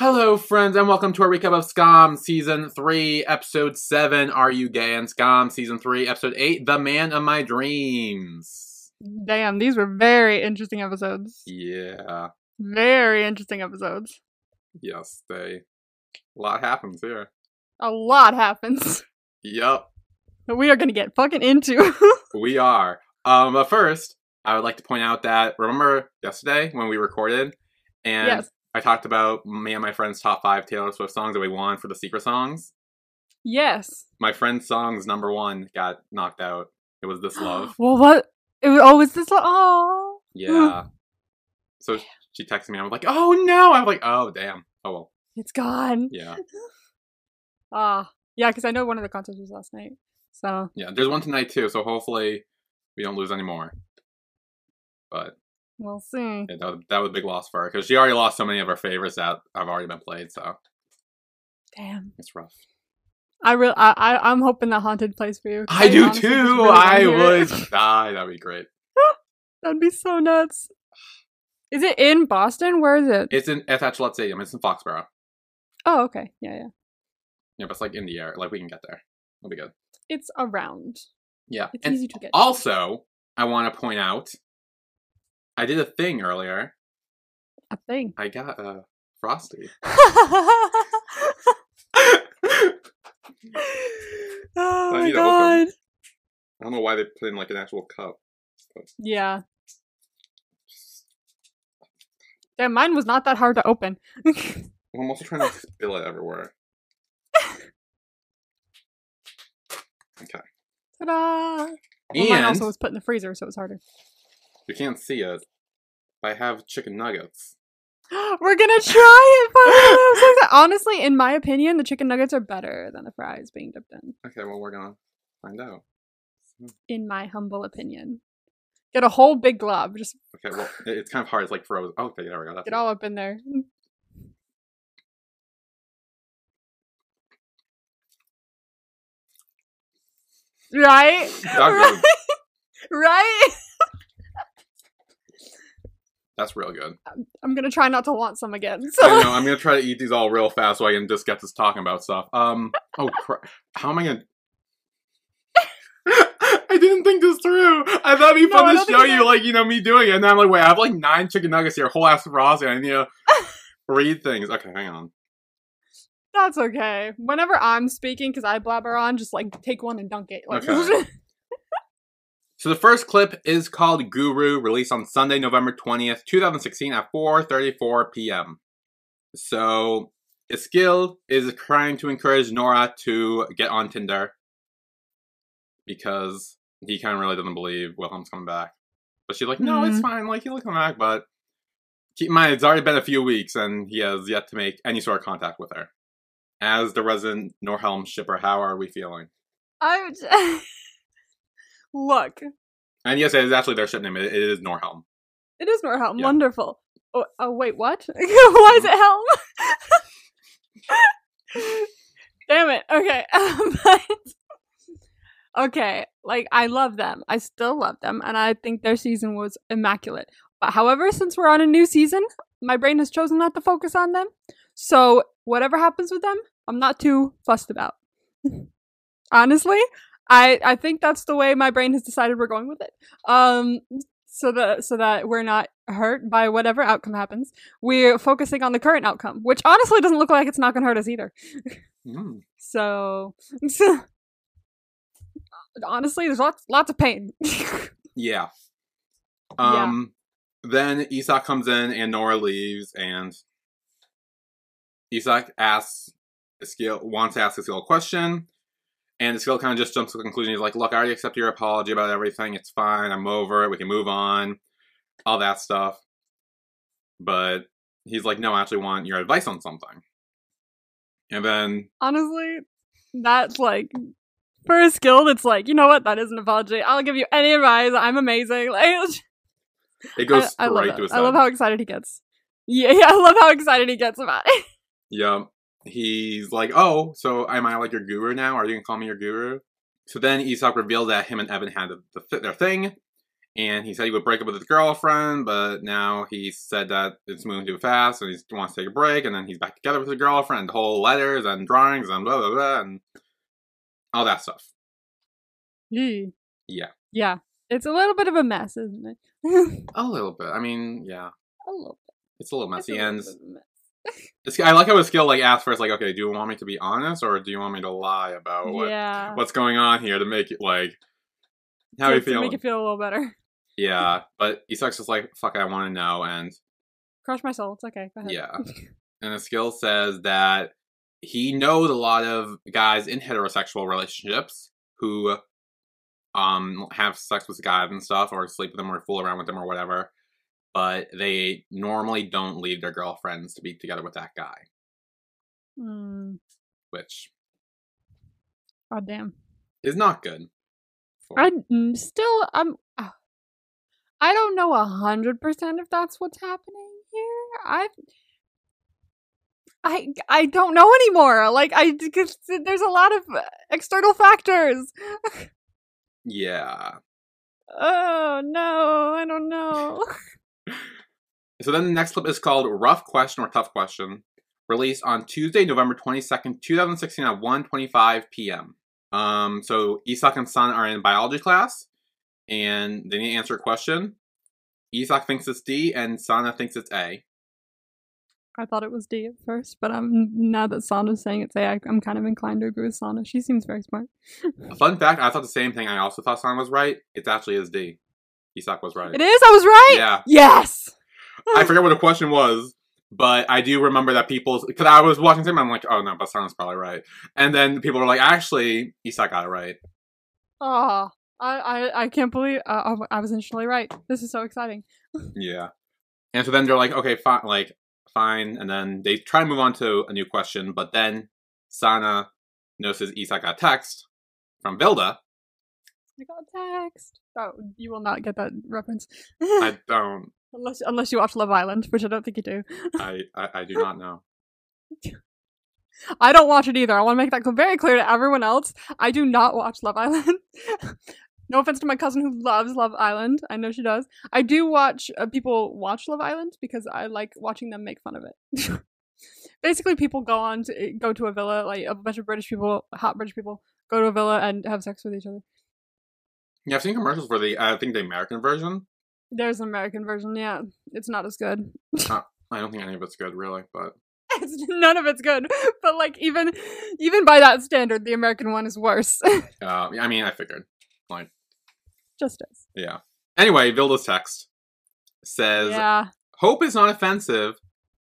Hello, friends, and welcome to our recap of Skam Season 3, Episode 7, Are You Gay? And Skam Season 3, Episode 8, The Man of My Dreams. Damn, these were very interesting episodes. Yeah, Very interesting episodes. yes, they. A lot happens here. A lot happens Yup, that we are gonna get fucking into. we are. Um, but first, I would like to point out that remember yesterday when we recorded and yes. I talked about me and my friend's top five Taylor Swift songs that we won for the secret songs? Yes. My friend's songs number one got knocked out. It was This Love. well, what? It was, oh, was this? Oh. Yeah. So she texted me. I was like, "Oh no!" I was like, "Oh damn." Oh well. It's gone. Yeah. Ah. yeah, because I know one of the concerts was last night. So Yeah. There's one tonight too. So hopefully we don't lose any more. But we'll see. yeah, that, was, that was a big loss for her because she already lost so many of her favorites that have already been played. So Damn. it's rough. I real I, I I'm hoping that haunted plays for you. I do too. really I would die. That'd be great. That'd be so nuts. Is it in Boston? Where is it? It's in at Gillette Stadium. It's in Foxborough. Oh, okay. Yeah, yeah. Yeah, but it's like in the air. Like we can get there. It'll be good. It's around. Yeah. It's and easy to get. also, I want to point out, I did a thing earlier. a thing. I got a frosty. oh I my god. I don't know why they put in like an actual cup. Yeah. Damn, mine was not that hard to open. I'm also trying to spill it everywhere. Okay. Ta-da! Well, mine also was put in the freezer, so it was harder. You can't see it. I have chicken nuggets. We're gonna try it. finally! I'm so excited. Honestly, in my opinion, the chicken nuggets are better than the fries being dipped in. Okay, well we're gonna find out. In my humble opinion, get a whole big glob. Just Okay, well it's kind of hard. It's like frozen. Oh, okay, there we go. That's get it. all up in there. Right? Right? right? That's real good. I'm gonna try not to want some again. I know. I'm gonna try to eat these all real fast so I can just get this talking about stuff. Um. Oh, cra- how am I gonna? I didn't think this through. I thought it'd be fun don't to show you like you know, me doing it, and then I'm like, wait, I have like nine chicken nuggets here, whole ass frosty. I need to read things. Okay, hang on. that's okay. Whenever I'm speaking, because I blabber on, just like take one and dunk it. Like, Okay. So the first clip is called Guru, released on Sunday, November 20th, 2016 at 4:34 p.m. So Eskild is trying to encourage Noora to get on Tinder because he kind of really doesn't believe Wilhelm's coming back. But she's like, "No, it's Mhm. fine. Like he'll come back." But keep in mind, it's already been a few weeks, and he has yet to make any sort of contact with her. As the resident Noorhelm shipper, how are we feeling? I'm. Look, And yes, it is actually their ship name. It, it is Noorhelm. it is Noorhelm. Yeah. Wonderful. Oh, oh, wait, what? Why is mm-hmm. it Helm? Damn it. Okay. But- okay. Like, I love them. I still love them. And I think their season was immaculate. But however, since we're on a new season, my brain has chosen not to focus on them. So, whatever happens with them, I'm not too fussed about. Honestly, I I think that's the way my brain has decided we're going with it. Um so that so that we're not hurt by whatever outcome happens. We're focusing on the current outcome, which honestly doesn't look like it's not going to hurt us either. Mm. So honestly, there's lots lots of pain. Yeah. Yeah. Um. Then Isak comes in and Noora leaves, and Isak asks wants to ask Eskild a question, and Eskild kind of just jumps to the conclusion. He's like, "Look, I already accept your apology about everything. It's fine. I'm over it. We can move on. All that stuff." But he's like, "No, I actually want your advice on something." And then honestly, that's like for a skill that's like, you know what, that is an apology. I'll give you any advice. I'm amazing. Like it goes I, I love to his I love how excited he gets. Yeah, yeah, I love how excited he gets about it. Yeah. He's like, oh, so am I like your guru now? Are you gonna call me your guru? So then Isak reveals that him and Even had the, the, their thing, And he said he would break up with his girlfriend, but now he said that it's moving too fast and he wants to take a break. And then he's back together with his girlfriend, whole letters and drawings and blah, blah, blah, and all that stuff. Yee. Yeah. Yeah. It's a little bit of a mess, isn't it? A little bit. I mean, yeah. a little bit. It's a little It's a messy. little And bit of a mess. it's- I like how his skill like asked first, like, okay, do you want me to be honest or do you want me to lie about what, yeah. what's going on here to make it like how to, are you to feeling? make it feel a little better. Yeah, but Isak's just like, fuck, I want to know. And Crush my soul. It's okay. Go ahead. yeah, and Eskild says that he knows a lot of guys in heterosexual relationships who um have sex with guys and stuff, or sleep with them, or fool around with them, or whatever. But they normally don't leave their girlfriends to be together with that guy, Mm, which God damn. is not good. I mm, still I'm. uh, I don't know a hundred percent if that's what's happening here. I. I I don't know anymore. Like I, there's a lot of uh, external factors. yeah. Oh no, I don't know. So then the next clip is called Rough Question or Tough Question, released on Tuesday, November 22nd, 2016 at 1.25 p.m. Um, so Isak and Sana are in biology class, and they need to answer a question. Isak thinks it's D, and Sana thinks it's A. I thought it was D at first, but I'm now that Sana's saying it's A, I, I'm kind of inclined to agree with Sana. She seems very smart. Fun fact, I thought the same thing. I also thought Sana was right. It actually is D. Isak was right. It is. I was right. Yeah. Yes. I forget what the question was, but I do remember that people because I was watching something, I'm like, oh no, but Sana's probably right. And then people were like, actually, Isak got it right. Oh, I, I, I can't believe uh, I I was initially right. This is so exciting. Yeah. And so then they're like, okay, fine, like fine, and then they try to move on to a new question, but then Sana notices Isak got text from Vilde. I got a text. Oh, you will not get that reference. I don't, unless unless you watch Love Island, which I don't think you do. I, I, I do not know. I don't watch it either. I want to make that very clear to everyone else. I do not watch Love Island. no offense to my cousin who loves Love Island. I know she does. I do watch uh, people watch Love Island because I like watching them make fun of it. Basically, people go on to go to a villa, like a bunch of British people, hot British people, go to a villa and have sex with each other. Yeah, I've seen commercials for the, I think the American version. There's an American version, yeah. It's not as good. I don't think any of it's good, really, but It's, none of it's good. But like even even by that standard, the American one is worse. uh, I mean, I figured. Just as. Yeah. Anyway, Vilde's text says, Yeah. Hope is not offensive,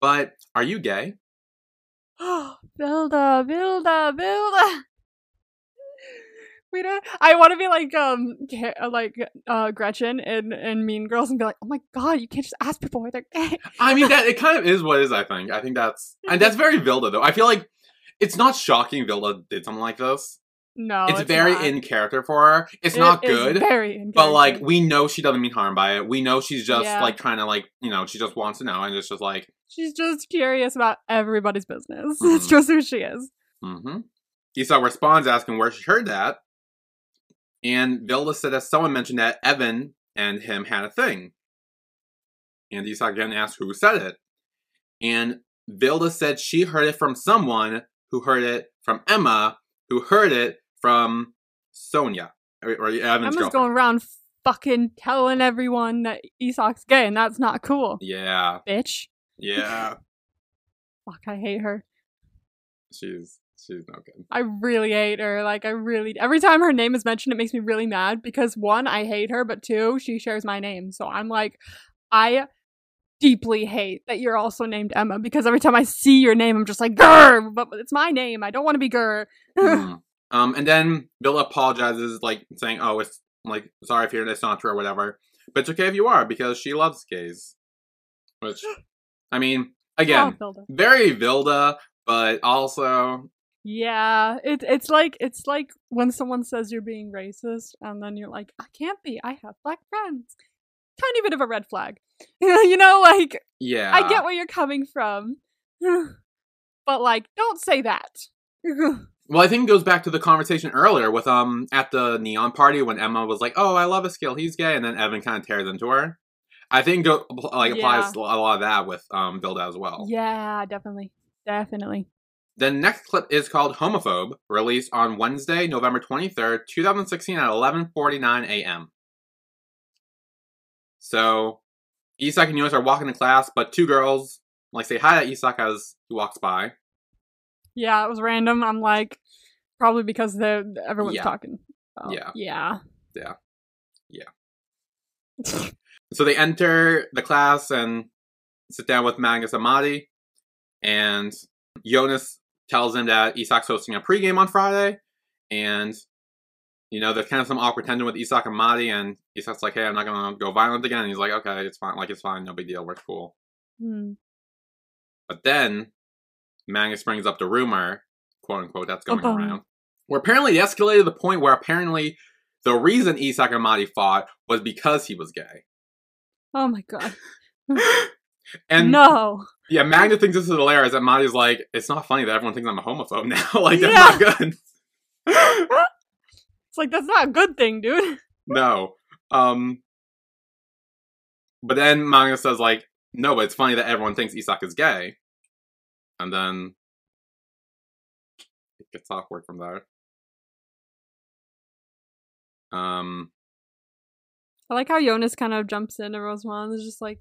but are you gay? Oh, Vilde, Vilde, Vilde. We don't. I want to be like um, uh, like uh, Gretchen in in Mean Girls and be like, oh my god, you can't just ask people why they're gay. I mean, that it kind of is what it is. I think. I think that's and that's very Vilde though. I feel like it's not shocking Vilde did something like this. No, it's, very not. in character for her. It's It not good, very but like we know she doesn't mean harm by it. We know she's just Yeah. like trying to like you know she just wants to know and it's just like she's just curious about everybody's business. Mhm. It's just who she is. mm-hmm. Isak responds asking where she heard that, and Vilde said that someone mentioned that Even and him had a thing. And Isak again asked who said it, and Vilde said she heard it from someone who heard it from Emma, who heard it from Sonja or, or Even's Emma's going around fucking telling everyone that Isak's gay, and that's not cool, Yeah, bitch. yeah, Fuck, I hate her. she's she's no good. I really hate her. Like, I really. Every time her name is mentioned, it makes me really mad because one, I hate her, but two, she shares my name. So I'm like, I deeply hate that you're also named Emma because every time I see your name, I'm just like, grr, but it's my name. I don't want to be grr. Mhm. Um, and then Bill apologizes, like saying, "Oh, it's like sorry if you're it's not true or whatever, but it's okay if you are because she loves gays." Which, I mean, again, Oh, Vilde. very Vilde, but also, Yeah, it, it's like it's like when someone says you're being racist, and then you're like, I can't be. I have black friends. Tiny bit of a red flag. you know, like yeah, I get where you're coming from, but like, don't say that. Well, I think it goes back to the conversation earlier with um at the neon party when Emma was like, "Oh, I love Eskill, he's gay," and then Even kind of tears into her. I think go, like applies a lot of that with um Vilde as well. Yeah, definitely, definitely. The next clip is called "Homophobe," released on Wednesday, November twenty third, two thousand sixteen, at eleven forty nine a.m. So, Isak and Jonas are walking to class, but two girls like say hi to Isak as he walks by. Yeah, it was random. I'm like, probably because the everyone's Yeah. talking. Oh, Yeah. yeah. Yeah. Yeah. so they enter the class and sit down with Magnus and Mahdi, and Jonas tells him that Isak's hosting a pregame on Friday, and you know there's kind of some awkward tension with Isak and Mahdi, and Isak's like, "Hey, I'm not gonna go violent again," and he's like, "Okay, it's fine, like it's fine, no big deal, we're cool." Hmm. But then Magnus brings up the rumor, quote unquote, that's going Ba-bum. around, where apparently it escalated to the point where apparently the reason Isak and Mahdi fought was because he was gay. Oh my god. and no. Yeah, Magnus thinks this is hilarious. That Mahdi's like, it's not funny that everyone thinks I'm a homophobe now. like, that's Yeah. not good. It's like that's not a good thing, dude. no. Um. But then Magnus says, like, no, but it's funny that everyone thinks Isak is gay. And then it gets awkward from there. Um. I like how Jonas kind of jumps in every once in a while and is just like, is it, uh, the-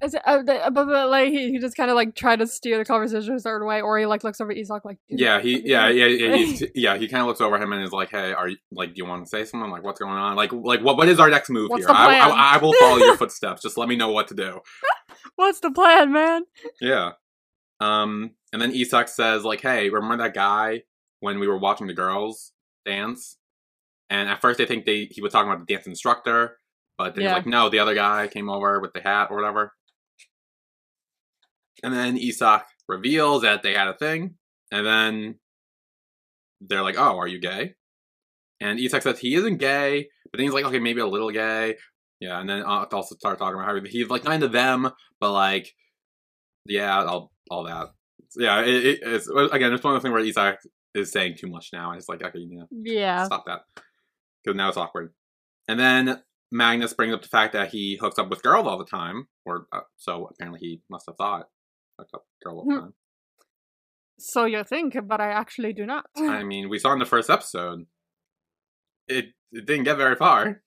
but, but, like he, he just kind of like try to steer the conversation a certain way, or he like looks over at Isak like, Yeah, he yeah yeah yeah he, yeah he kind of looks over him and is like, "Hey, are you like? Do you want to say something? Like, what's going on? Like, like what what is our next move What's here? I? I I will follow your footsteps. Just let me know what to do." What's the plan, man? Yeah. Um, and then Isak says, like, hey, remember that guy when we were watching the girls dance? And at first they think they he was talking about the dance instructor, but then he's Yeah. like, no, the other guy came over with the hat or whatever. And then Isak reveals that they had a thing, and then they're like, oh, are you gay? And Isak says he isn't gay, but then he's like, okay, maybe a little gay. Yeah, and then uh, also start talking about how he's like kind of them, but like, yeah, all all that. Yeah, it, it, it's again, it's one of the things where Isak is saying too much now, and it's like, okay, you to Yeah. stop that because now it's awkward. And then Magnus brings up the fact that he hooks up with girls all the time, or uh, so apparently he must have thought hooked up with girls all the Hmm. time. So you think, but I actually do not. I mean, we saw in the first episode, it it didn't get very far.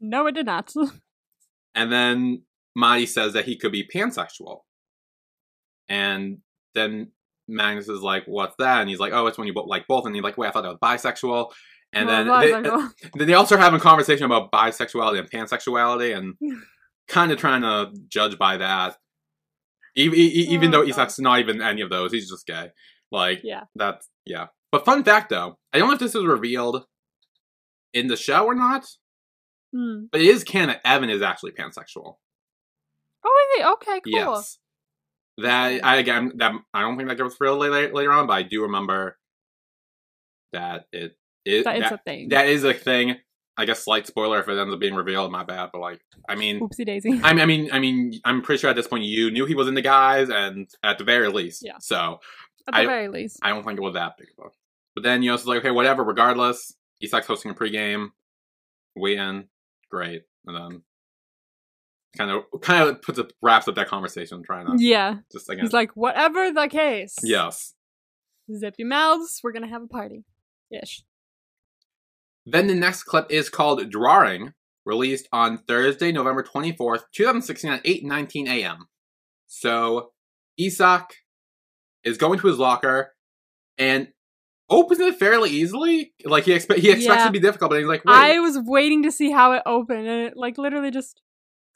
no, it did not. And then Mahdi says that he could be pansexual. And then Magnus is like, "What's that?" And he's like, "Oh, it's when you bo- like both." And he's like, "Wait, I thought that was bisexual." And then they, then they also have a conversation about bisexuality and pansexuality, and kind of trying to judge by that. Even, even Oh, though. Isak's not even any of those, he's just gay. Like yeah. that's yeah. But fun fact though, I don't know if this is revealed in the show or not, Hmm. but it is canon Even is actually pansexual. Oh, is he? Okay, cool. Yes. That I again that I don't think that goes real later, later on, but I do remember that it is That is that, a thing. that is a thing. I guess slight spoiler if it ends up being revealed, my bad. But like, I mean, Oopsie daisy. I mean, I mean, I mean, I'm pretty sure at this point you knew he was in the guys, and at the very least, Yeah. So At the I- very least. I don't think it was that big of a. But then you know, it's like okay, whatever. Regardless, Isak's hosting a pregame. We in, great, and then kind of kind of puts a wraps up that conversation, trying to Yeah. just again. He's like, whatever the case. yes. Zip your mouths. We're gonna have a party. Ish. Then the next clip is called Drawing, released on Thursday, November 24th, 2016 at 8:19 a.m. So, Isak is going to his locker and opens it fairly easily. Like he expect he expects it to be difficult, but he's like, "Wait, I was waiting to see how it opened, and it like literally just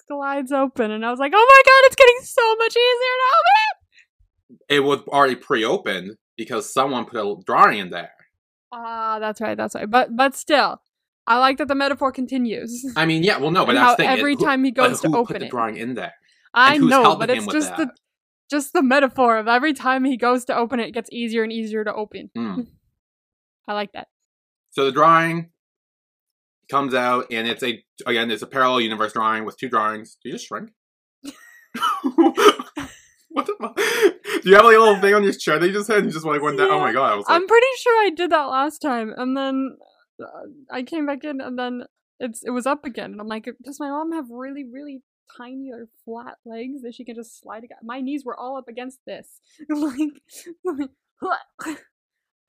glides open, and I was like, oh my god, it's getting so much easier to open. it was already pre-opened because someone put a drawing in there." Ah, that's right, that's right. But but still, I like that the metaphor continues. I mean, yeah, well, no, but that's the thing. every It- who- time he goes to open the it, drawing in there? I know, but it's just the just the metaphor of every time he goes to open it, it gets easier and easier to open. Mm. I like that. So the drawing comes out, and it's a again, it's a parallel universe drawing with two drawings. Do you just shrink? what the? fu- Do you have like a little thing on your chair that you just had? And you just like went down. Oh my god! I was like, I'm pretty sure I did that last time, and then uh, I came back in, and then it's it was up again, and I'm like, does my mom have really, really tiny or flat legs that she can just slide? My knees were all up against this, like, like okay,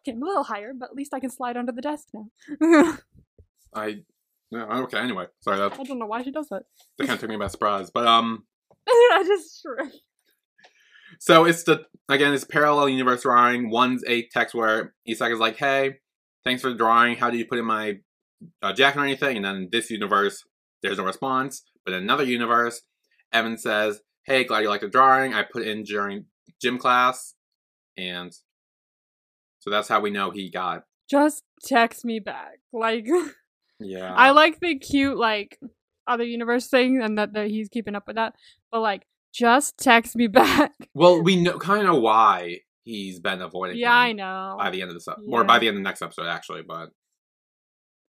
I'm a little higher, but at least I can slide under the desk now. I. Yeah, okay. Anyway, sorry. That, I don't know why she does that. that kind of took me by surprise. But um, I just. So it's the again it's parallel universe drawing. One's a text where Isak is like, "Hey, thanks for the drawing. How do you put in my uh, jacket or anything?" And then this universe, there's no response. But in another universe, Even says, "Hey, glad you like the drawing. I put it in during gym class," and so that's how we know he got. Just text me back, like. Yeah. I like the cute like other universe thing and that, that he's keeping up with that. But like just text me back. Well, we know kind of why he's been avoiding. yeah, I know. By the end of this, ep- or by the end of the next episode, actually, but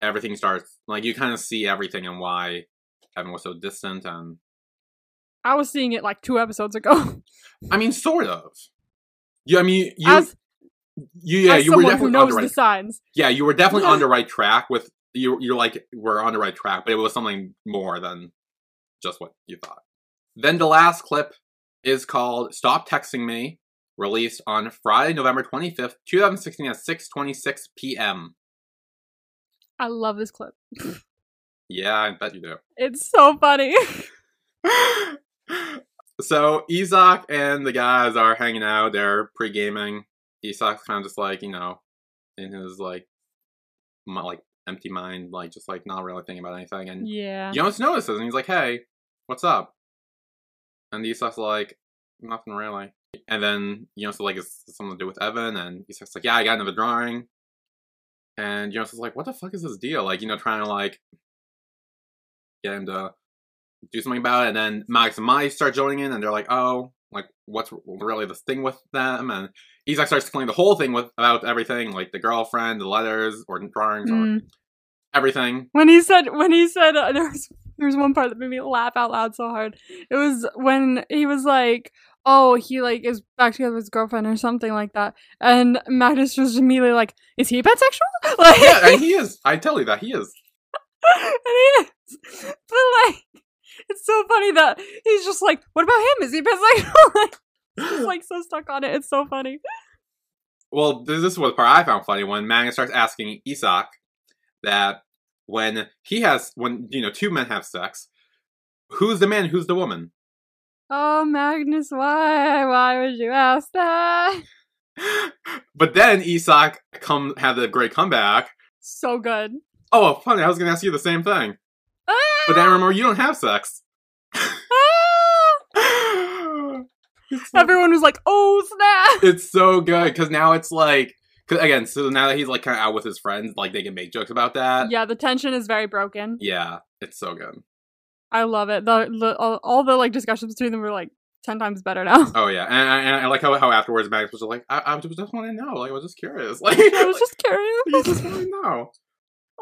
everything starts like you kind of see everything and why Even was so distant, and I was seeing it like two episodes ago. I mean, sort of. Yeah, I mean, you, as you, yeah, as you were definitely on the the right. signs. Yeah, you were definitely on the right track with you. You're like we're on the right track, but it was something more than just what you thought. Then the last clip is called "Stop Texting Me," released on Friday, November twenty fifth, two thousand sixteen, at six twenty six p.m. I love this clip. Yeah, I bet you do. It's so funny. so Isak and the guys are hanging out. They're pre gaming. Isak's kind of just like you know, in his like, mi- like empty mind, like just like not really thinking about anything. And yeah. Jonas notices and he's like, "Hey, what's up?" And Isak's like, "Nothing really." And then Jonas is like, "Is this something to do with Even?" And Isak's like, "Yeah, I got another drawing." And Jonas is like, "What the fuck is this deal?" Like, you know, trying to like get him to do something about it. And then Max and Mai start joining in, and they're like, "Oh, like what's really this thing with them?" And Isak starts explaining the whole thing with about everything, like the girlfriend, the letters, or drawings, or Mm. everything. When he said, when he said, uh, there was there was one part that made me laugh out loud so hard. It was when he was like, "Oh, he like is back together with his girlfriend or something like that," and Magnus was immediately like, "Is he pansexual?" Like, yeah, and he is. I tell you that he is. and he is. But like, it's so funny that he's just like, "What about him? Is he pansexual?" like, he's like so stuck on it. It's so funny. Well, this this is what part I found funny when Magnus starts asking Isak that when he has when you know two men have sex, who's the man, who's the woman? Oh, Magnus, why? Why would you ask that? but then Isak come have the great comeback. So good. Oh, funny! I was gonna ask you the same thing, but then remember you don't have sex. Ah! So- Everyone was like, "Oh snap!" it's so good because now it's like, cause again, so now that he's like kind of out with his friends, like they can make jokes about that. Yeah, the tension is very broken. Yeah, it's so good. I love it. The, the all, all the like discussions between them were like ten times better now. Oh yeah, and I, and I like how, how afterwards Max was just like, I, I just, want to know, like I was just curious, like I was just you curious. just want to know.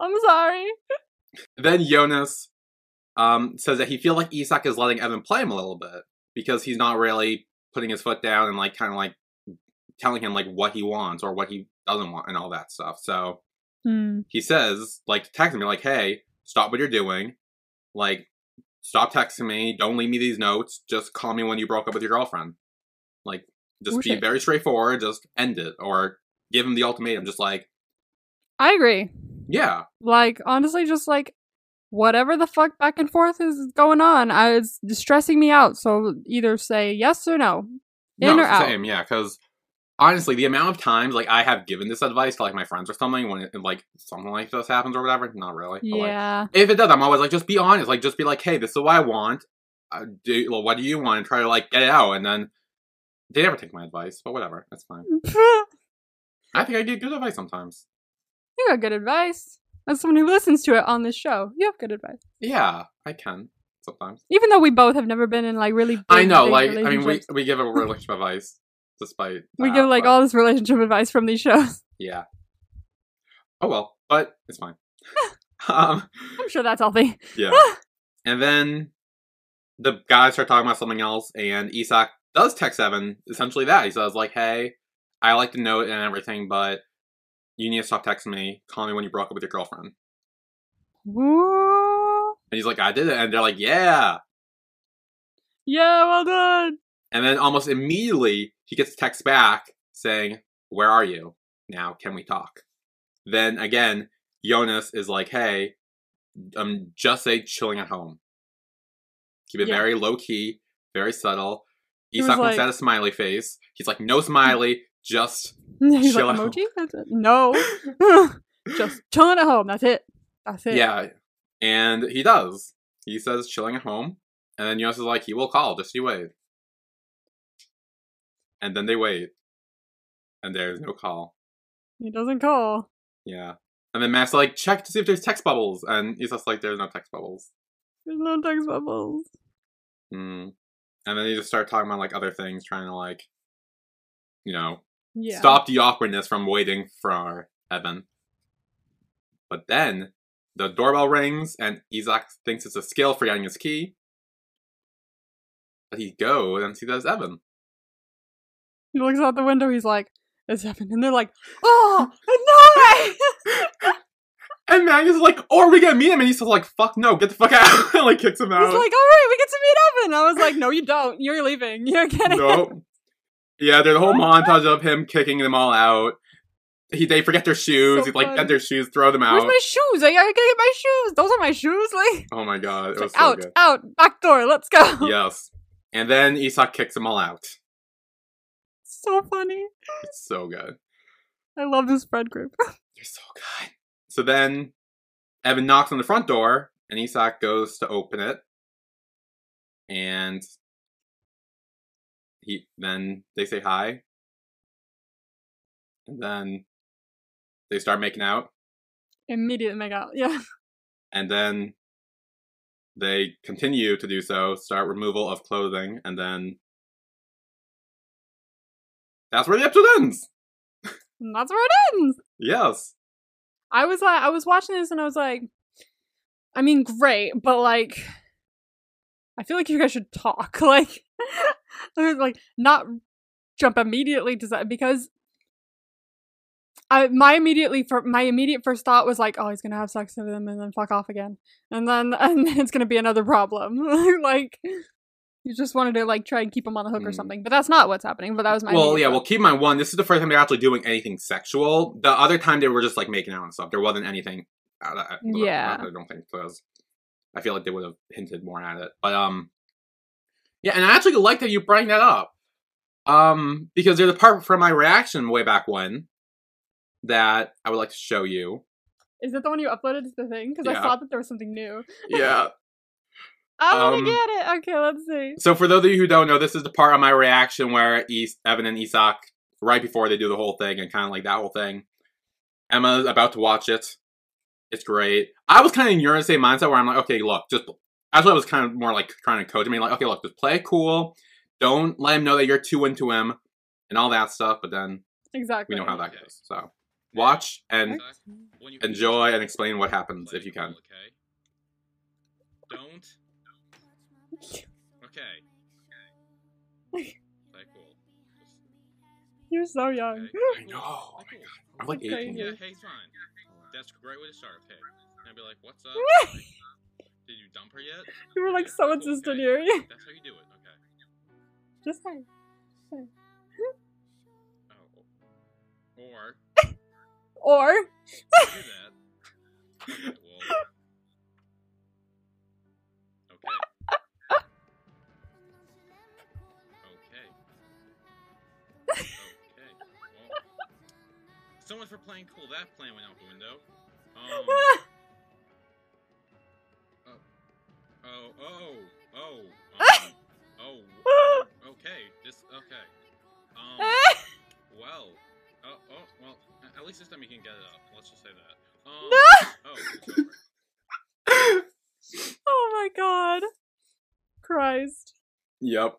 I'm sorry. Then Jonas um, says that he feels like Isak is letting Even play him a little bit because he's not really putting his foot down and like kind of like telling him like what he wants or what he doesn't want and all that stuff. So Hmm. he says like texting me like, "Hey, stop what you're doing, like stop texting me. Don't leave me these notes. Just call me when you broke up with your girlfriend. Like just be very straightforward. Just end it or give him the ultimatum. Just like I agree. yeah, Like honestly, just like whatever the fuck back and forth is going on, I, it's stressing me out. So either say yes or no, in no, or out. same, yeah, because. Honestly, the amount of times like I have given this advice to like my friends or something when it, like something like this happens or whatever, not really. but, like, Yeah. if it does, I'm always like, just be honest. Like, just be like, hey, this is what I want. Uh, do well, what do you want? And try to like get it out. And then they never take my advice, but whatever, that's fine. I think I get good advice sometimes. You got good advice. As someone who listens to it on this show, you have good advice. Yeah, I can sometimes. Even though we both have never been in like really. Big, I know, like, I mean, we we give a relationship advice despite we give like but- all this relationship advice from these shows. yeah. Oh well, but it's fine. um, I'm sure that's healthy. yeah. and then the guys start talking about something else, and Isak does text Even essentially that. He says, like, hey, I like the note and everything, but you need to stop texting me. Call me when you broke up with your girlfriend. Woo. And he's like, I did it. And they're like, yeah. Yeah, well done. And then almost immediately, he gets text back saying, Where are you? Now, can we talk? Then again, Jonas is like, Hey, I'm just say chilling at home. Keep it Yeah. very low key, very subtle. He was Isak like- to a smiley face. He's like, No smiley, just. He's Chill like, at emoji? That's it. No. Just chilling at home. That's it. That's it. Yeah. And he does. He says chilling at home. And then Jonas is like, He will call, just you wait. And then they wait. And there's no call. He doesn't call. Yeah. And then Matt's like, check to see if there's text bubbles. And he's just like, there's no text bubbles. There's no text bubbles. Mm. And then they just start talking about like other things, trying to like, you know, Yeah. stop the awkwardness from waiting for Even. But then the doorbell rings and Isak thinks it's Eskild for getting his key. But he goes and sees that it's Even. He looks out the window. He's like, "It's Even," and they're like, "Oh no way!" And Magnus is like, or we gonna meet him, and he's like, fuck no, get the fuck out. and like kicks him out. He's like, "All right, we get to meet Even." I was like, "No, you don't. You're leaving. You're getting." nope. Yeah, there's a whole montage of him kicking them all out. He they forget their shoes. So he like fun. get their shoes, throw them out. Where's my shoes? I gotta get my shoes. Those are my shoes. Like, oh my god, it was like, so out, good. out, back door. Let's go. yes. And then Isak kicks them all out. So funny. It's so good. I love this friend group. They're so good. So then Even knocks on the front door, and Isak goes to open it. And he then they say hi. And then they start making out. Immediate make out. Yeah. And then they continue to do so, start removal of clothing, and then that's where the episode ends. And that's where it ends. Yes. I was like, I was watching this and I was like, I mean, great, but like, I feel like you guys should talk. Like, I was like, not jump immediately to that because I my immediately for my immediate first thought was like, oh, he's gonna have sex with him and then fuck off again, and then and then it's gonna be another problem. like, you just wanted to like try and keep him on the hook or Mm. something, but that's not what's happening. But that was my well, yeah. thought. Well, keep in mind one. This is the first time they're actually doing anything sexual. The other time they were just like making out and stuff. There wasn't anything. uh, uh, Yeah. I don't think because I feel like they would have hinted more at it. But um, yeah, and I actually like that you bring that up. Um, because there's a part from my reaction way back when that I would like to show you. Is it the one you uploaded to the thing? Because Yeah. I thought that there was something new. Yeah. I want Um, to get it. Okay, let's see. So for those of you who don't know, this is the part of my reaction where East, Even and Isak, right before they do the whole thing and kind of like that whole thing, Emma's about to watch it. It's great. I was kind of in your same mindset where I'm like, okay, look, just actually I was kind of more like trying to coach me, like, okay, look, just play it cool. Don't let him know that you're too into him and all that stuff. But then Exactly. we know how that goes. So watch and enjoy and explain what happens if you can. Okay. Don't. You're so young. okay. I Cool. know. Play cool. I'm like Crazy. 18. Yeah, hey's fine. That's a great way to start. Hey, and I'd be like, "What's up? Did you dump her yet?" You were like Yeah, so cool, insistent okay. here. That's how you do it. Okay. Just say. Oh. Or Or do that. Okay, well. So much for playing cool. That plan went out the window. Um. Oh. Oh. Oh. Um, oh. Okay. This. Okay. Um. Well. Oh. Oh. Well. At least this time you can get it up. Let's just say that. Um. Oh. Oh my god. Christ. Yep.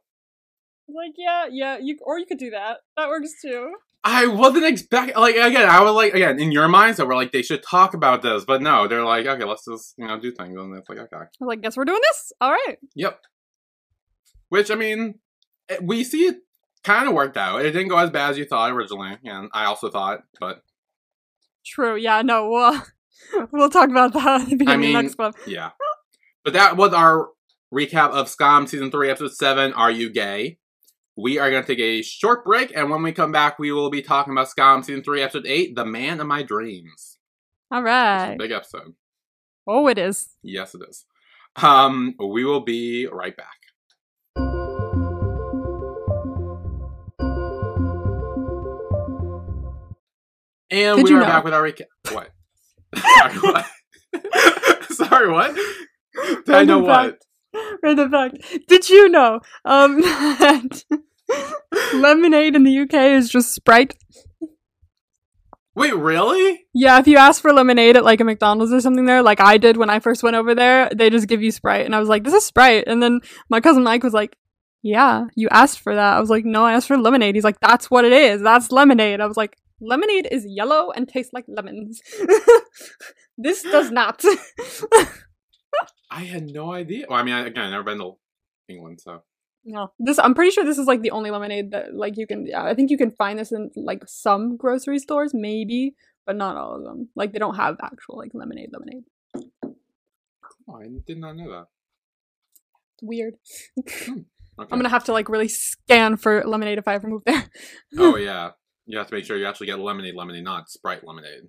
Like yeah, yeah. You or you could do that. That works too. I wasn't expecting, like, again, I was like, again, in your mindset, we're like, they should talk about this, but no, they're like, okay, let's just, you know, do things, and it's like, okay. I was like, guess we're doing this. All right. Yep. Which, I mean, eh, we see it kind of worked out. It didn't go as bad as you thought originally, and I also thought, but True. Yeah. No. We'll we'll talk about that at the beginning mean- of the next club. yeah. But that was our recap of Skam season three, episode seven. Are you gay? We are going to take a short break, and when we come back, we will be talking about Skam season three, episode eight, "The Man of My Dreams." All right. Big episode. Oh, it is. Yes, it is. Um, we will be right back. And Did we are know- back with our recap. What? Sorry, what? Sorry, what? Did I know Random what? fact. Random fact. Did you know um, that lemonade in the UK is just Sprite? Wait, really? Yeah, if you ask for lemonade at like a McDonald's or something there, like I did when I first went over there, they just give you Sprite. And I was like, this is Sprite. And then my cousin Mike was like, yeah, you asked for that. I was like, no, I asked for lemonade. He's like, that's what it is. That's lemonade. I was like, lemonade is yellow and tastes like lemons. this does not. I had no idea. Well, I mean, I, again, I've never been to England, so. No, this I'm pretty sure this is like the only lemonade that like you can. Yeah, I think you can find this in like some grocery stores, maybe, but not all of them. Like they don't have actual like lemonade. Lemonade. Oh, I did not know that. It's weird. Hmm, okay. I'm gonna have to like really scan for lemonade if I ever move there. Oh, yeah. You have to make sure you actually get lemonade, lemonade, not Sprite lemonade.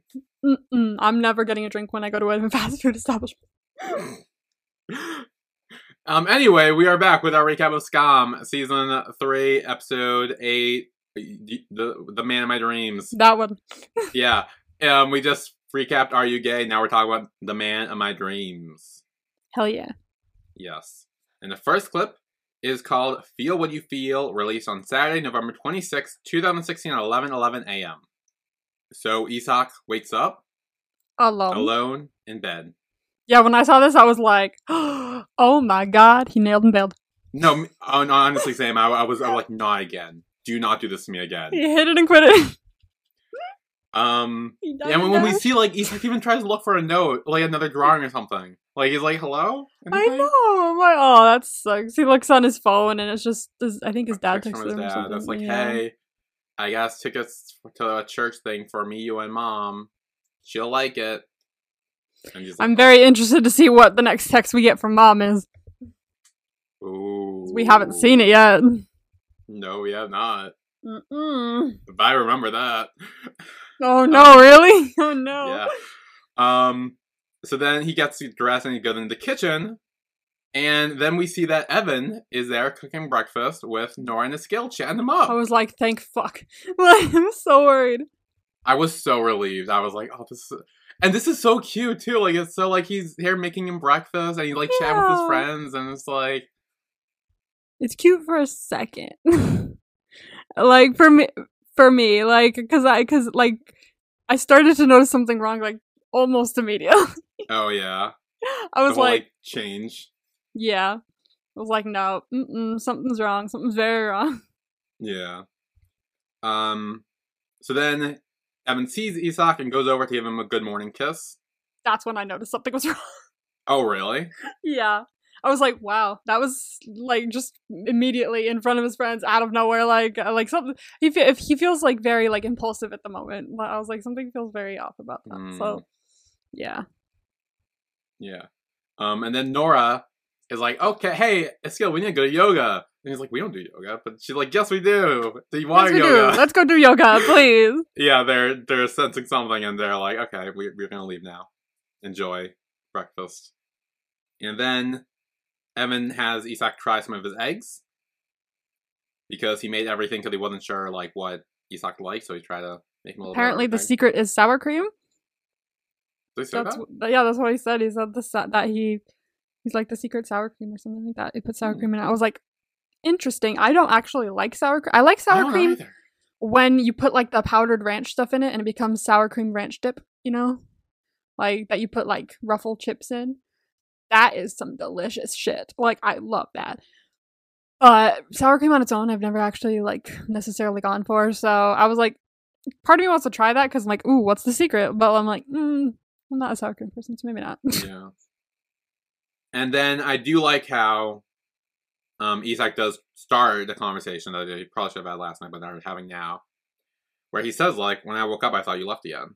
Mm-mm, I'm never getting a drink when I go to a fast food establishment. Um. Anyway, we are back with our recap of Skam, season three, episode eight. The the man of my dreams. That one. Yeah. Um. We just recapped Are You Gay? Now we're talking about the man of my dreams. Hell yeah. Yes. And the first clip is called Feel What You Feel, released on Saturday, November 26, 2016 at 11 11 a.m. So Isak wakes up Alone. alone in bed. Yeah, when I saw this, I was like, oh my god, he nailed and bailed. No, m- hon- honestly, Sam, I, I was I was like, not again. Do not do this to me again. He hit it and quit it. Um, yeah, when, when we see like Isak even tries to look for a note, like another drawing or something. Like he's like, "Hello." I know. I'm like, oh, that sucks. He looks on his phone and it's just, his, I think his dad Text texted him dad. something. That's like, yeah. hey, I got tickets to a church thing for me, you, and mom. She'll like it. Like, I'm very interested to see what the next text we get from mom is. Ooh. We haven't seen it yet. No, we have not. Mm-mm. But I remember that. Oh no, really? Oh no. Yeah. Um. So then he gets dressed and he goes into the kitchen, and then we see that Even is there cooking breakfast with Noora and Eskild chatting him up. I was like, thank fuck. I'm so worried. I was so relieved. I was like, oh, this is. And this is so cute too. Like it's so like he's here making him breakfast and he like chatting with his friends and it's like It's cute for a second. like for me, for me, like, cause I, cause like, I started to notice something wrong, like almost immediately. oh yeah. I was whole, like, change. yeah. I was like, no, something's wrong. Something's very wrong. Yeah. Um. So then Even sees Isak and goes over to give him a good morning kiss. That's when I noticed something was wrong. Oh really? yeah. I was like, wow, that was like just immediately in front of his friends, out of nowhere, like uh, like something. He fe- if he feels like very like impulsive at the moment. But I was like, something feels very off about that. Mm. So, yeah, Yeah. Um. And then Noora is like, okay, hey, Eskild, we need to go to yoga. And he's like, we don't do yoga, but she's like, yes, we do. Do you want yes, we yoga? do. Let's go do yoga, please. yeah, they're they're sensing something, and they're like, okay, we, we're gonna leave now. Enjoy breakfast. And then Even has Isak try some of his eggs because he made everything because he wasn't sure like what Isak liked, so he tried to make him a. Apparently, bit the secret is sour cream. Did they say That's that? yeah, that's what he said. He said the that he he's like the secret sour cream or something like that. He put sour Hmm. cream in it. I was like, interesting. I don't actually like sour cream. I like I sour don't cream either. when you put like the powdered ranch stuff in it and it becomes sour cream ranch dip, you know? Like that you put like ruffle chips in. That is some delicious shit. Like I love that. But sour cream on its own, I've never actually like necessarily gone for. So I was like, part of me wants to try that because I'm like, ooh, what's the secret? But I'm like, mm, I'm not a sour cream person, so maybe not. yeah. And then I do like how um, Isak does start the conversation that he probably should have had last night, but they're having now, where he says like, "When I woke up, I thought you left again."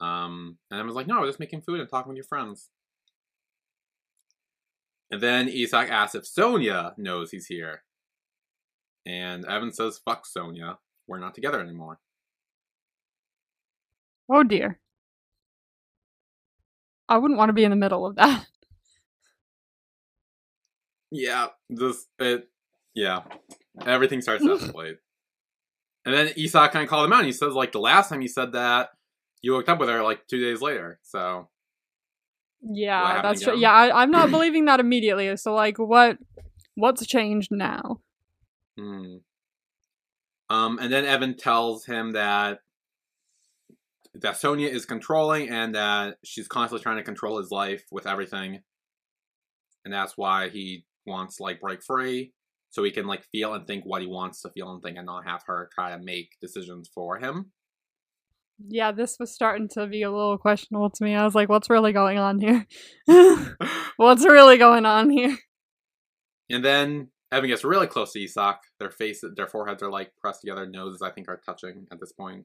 Um, and I was like, "No, I was just making food and talking with your friends." And then Isak asks if Sonja knows he's here, and Even says, "Fuck Sonja, we're not together anymore." Oh dear. I wouldn't want to be in the middle of that. Yeah, this it. Yeah, everything starts to escalate. And then Isak kind of called him out. And he says, like the last time you said that, you hooked up with her like two days later. So Yeah, that's true. Yeah, I, I'm not believing that immediately. So like, what, what's changed now? Hmm. Um, and then Even tells him that that Sonja is controlling and that she's constantly trying to control his life with everything, and that's why he wants like break free so he can like feel and think what he wants to feel and think, and not have her try to make decisions for him. Yeah, this was starting to be a little questionable to me. I was like, what's really going on here? what's really going on here? And then Even gets really close to Isak. Their faces, their foreheads are like pressed together. Noses, I think, are touching at this point.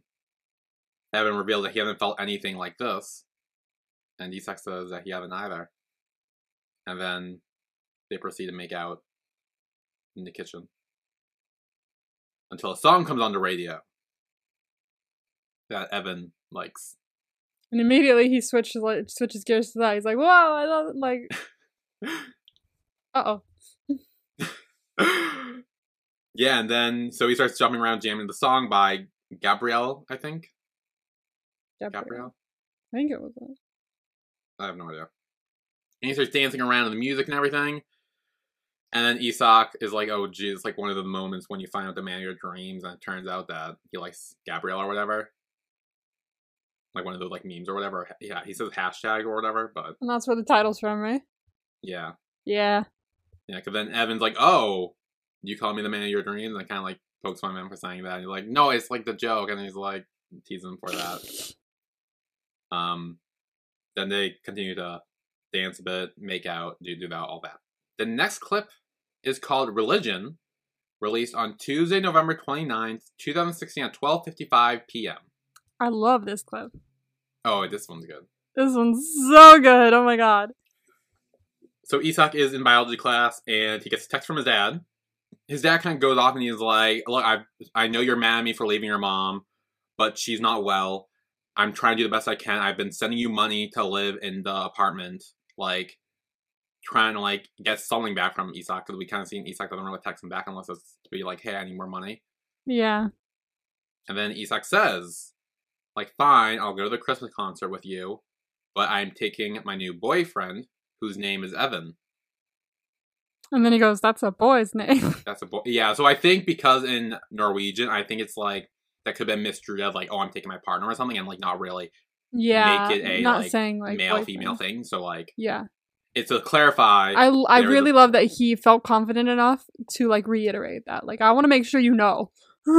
Even revealed that he hasn't felt anything like this, and Isak says that he hasn't either. And then they proceed to make out in the kitchen until a song comes on the radio that Even likes. And immediately he switches like switches gears to that. He's like, "Whoa, I love it!" Like, uh oh, yeah, and then so he starts jumping around jamming the song by Gabrielle, I think. Gabrielle? I think it was. That. I have no idea. And he starts dancing around to the music and everything. And then Isak is like, oh, geez, it's like one of the moments when you find out the man of your dreams, and it turns out that he likes Gabrielle or whatever. Like one of those like memes or whatever. Yeah, he says hashtag or whatever, but And that's where the title's from, right? yeah. Yeah. Yeah, because then Even's like, oh, you call me the man of your dreams? And I kind of like pokes at him for saying that. And he's like, no, it's like the joke. And he's like, teasing him for that. Um, then they continue to dance a bit, make out, do do that, all that. The next clip is called "Religion," released on Tuesday, November 29th, 2016 at 12:55 p.m. I love this clip. Oh, this one's good. This one's so good. Oh my god. So Isak is in biology class, and he gets a text from his dad. His dad kind of goes off, and he's like, "Look, I I know you're mad at me for leaving your mom, but she's not well. I'm trying to do the best I can. I've been sending you money to live in the apartment, like trying to like get something back from Isak because we kind of seen Isak doesn't really text him back unless it's to be like, hey, I need more money. Yeah. And then Isak says, like, fine, I'll go to the Christmas concert with you, but I'm taking my new boyfriend, whose name is Even. And then he goes, "That's a boy's name." That's a boy. Yeah, so I think because in Norwegian, I think it's like that could have been misdrew of like, oh, I'm taking my partner or something, and like not really yeah. make it a not like, saying like male boyfriend. female thing. So like, Yeah. It's to clarify. I I really a- love that he felt confident enough to like reiterate that. Like I want to make sure you know.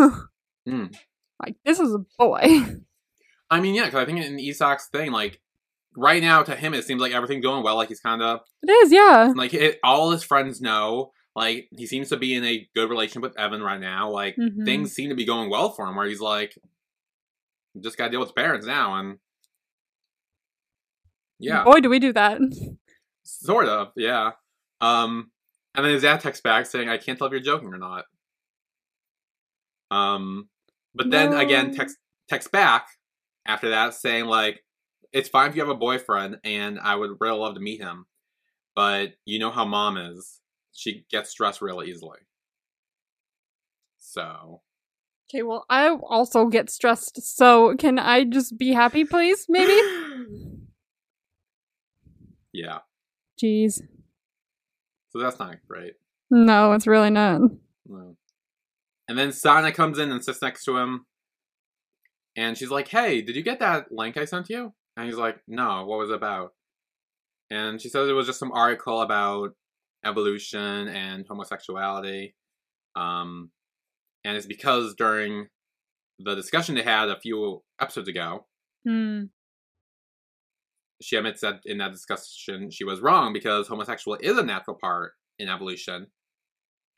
Mm. Like this is a boy. I mean, yeah, because I think in Isak's thing, like right now to him, it seems like everything's going well. Like he's kind of it is, yeah. like it, all his friends know. Like he seems to be in a good relationship with Even right now. Like Mhm. things seem to be going well for him. Where he's like, just got to deal with his parents now, and yeah, Boy, do we do that. sort of, yeah. Um, and then his dad texts back saying, "I can't tell if you're joking or not." Um, but then again, No. text text back after that saying like, "It's fine if you have a boyfriend, and I would really love to meet him, but you know how mom is; she gets stressed real easily." So Okay, well, I also get stressed. So can I just be happy, please? Maybe. yeah, Jeez. so that's not great. No, it's really not. No. And then Sana comes in and sits next to him. And she's like, Hey, did you get that link I sent you? And he's like, No, what was it about? And she says it was just some article about evolution and homosexuality. Um, and it's because during the discussion they had a few episodes ago, Hmm. She admits that in that discussion she was wrong because homosexual is a natural part in evolution.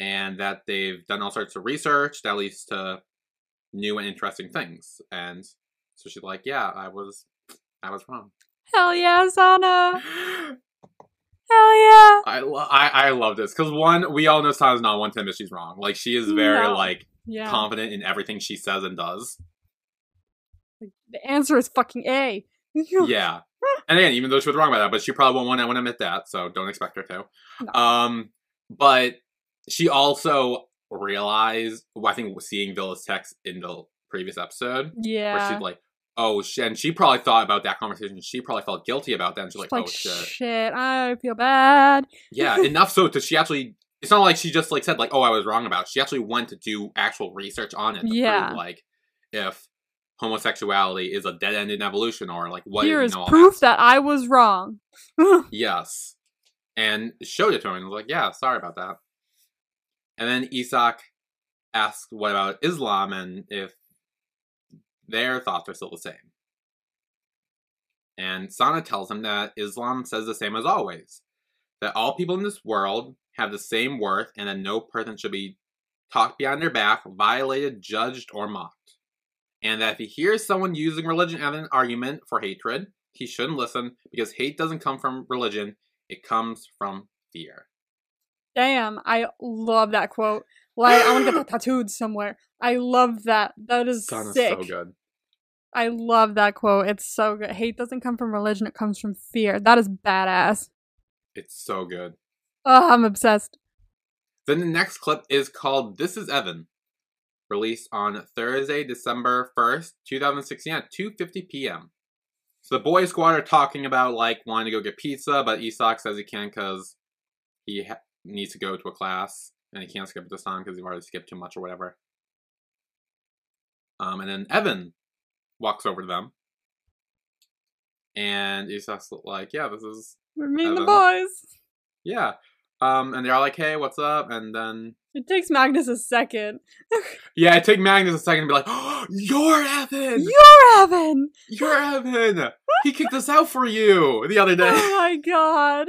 and that they've done all sorts of research that leads to new and interesting things. And so she's like, "Yeah, I was, I was wrong." Hell yeah, Sana. Hell yeah. I lo- I, I love this because one, we all know Sana's not one to admit she's wrong. Like she is very No. like Yeah. confident in everything she says and does. the answer is fucking A. yeah. And again, even though she was wrong about that, but she probably won't want to admit that, so don't expect her to. No. Um, but she also realized, well, I think seeing Vilde's text in the previous episode, yeah, where she's like, "Oh shit," and she probably thought about that conversation. She probably felt guilty about that, and she's like, like, "Oh shit." shit, I feel bad. Yeah, enough so that she actually. It's not like she just like said like, "Oh, I was wrong about." It. She actually went to do actual research on it to Yeah. prove like if homosexuality is a dead end in evolution or like what. Here you know, proof that that I was wrong. Yes. And showed it to him and was like, yeah, sorry about that. And then Isak asked what about Islam and if their thoughts are still the same. And Sana tells him that Islam says the same as always that all people in this world have the same worth and that no person should be talked behind their back, violated, judged, or mocked. And that if he hears someone using religion as an argument for hatred, he shouldn't listen because hate doesn't come from religion, it comes from fear. Damn, I love that quote. Like, I want to get that tattooed somewhere. I love that. That is Son is sick. so good. I love that quote. It's so good. Hate doesn't come from religion, it comes from fear. That is badass. It's so good. Oh, I'm obsessed. Then the next clip is called This is Evan, released on Thursday, December 1st, 2016 at 2:50 p.m. So the boy squad are talking about like wanting to go get pizza, but Isak says he can't because he ha- needs to go to a class and he can't skip it this time because he's already skipped too much or whatever. Um, and then Even walks over to them, and Isak's like, "Yeah, this is We're meeting the boys. yeah." Um, and they're all like, "Hey, what's up?" And then It takes Magnus a second. Yeah, it took Magnus a second to be like, oh, "You're Even. You're Even! You're Even. He kicked us out for you the other day." Oh my god.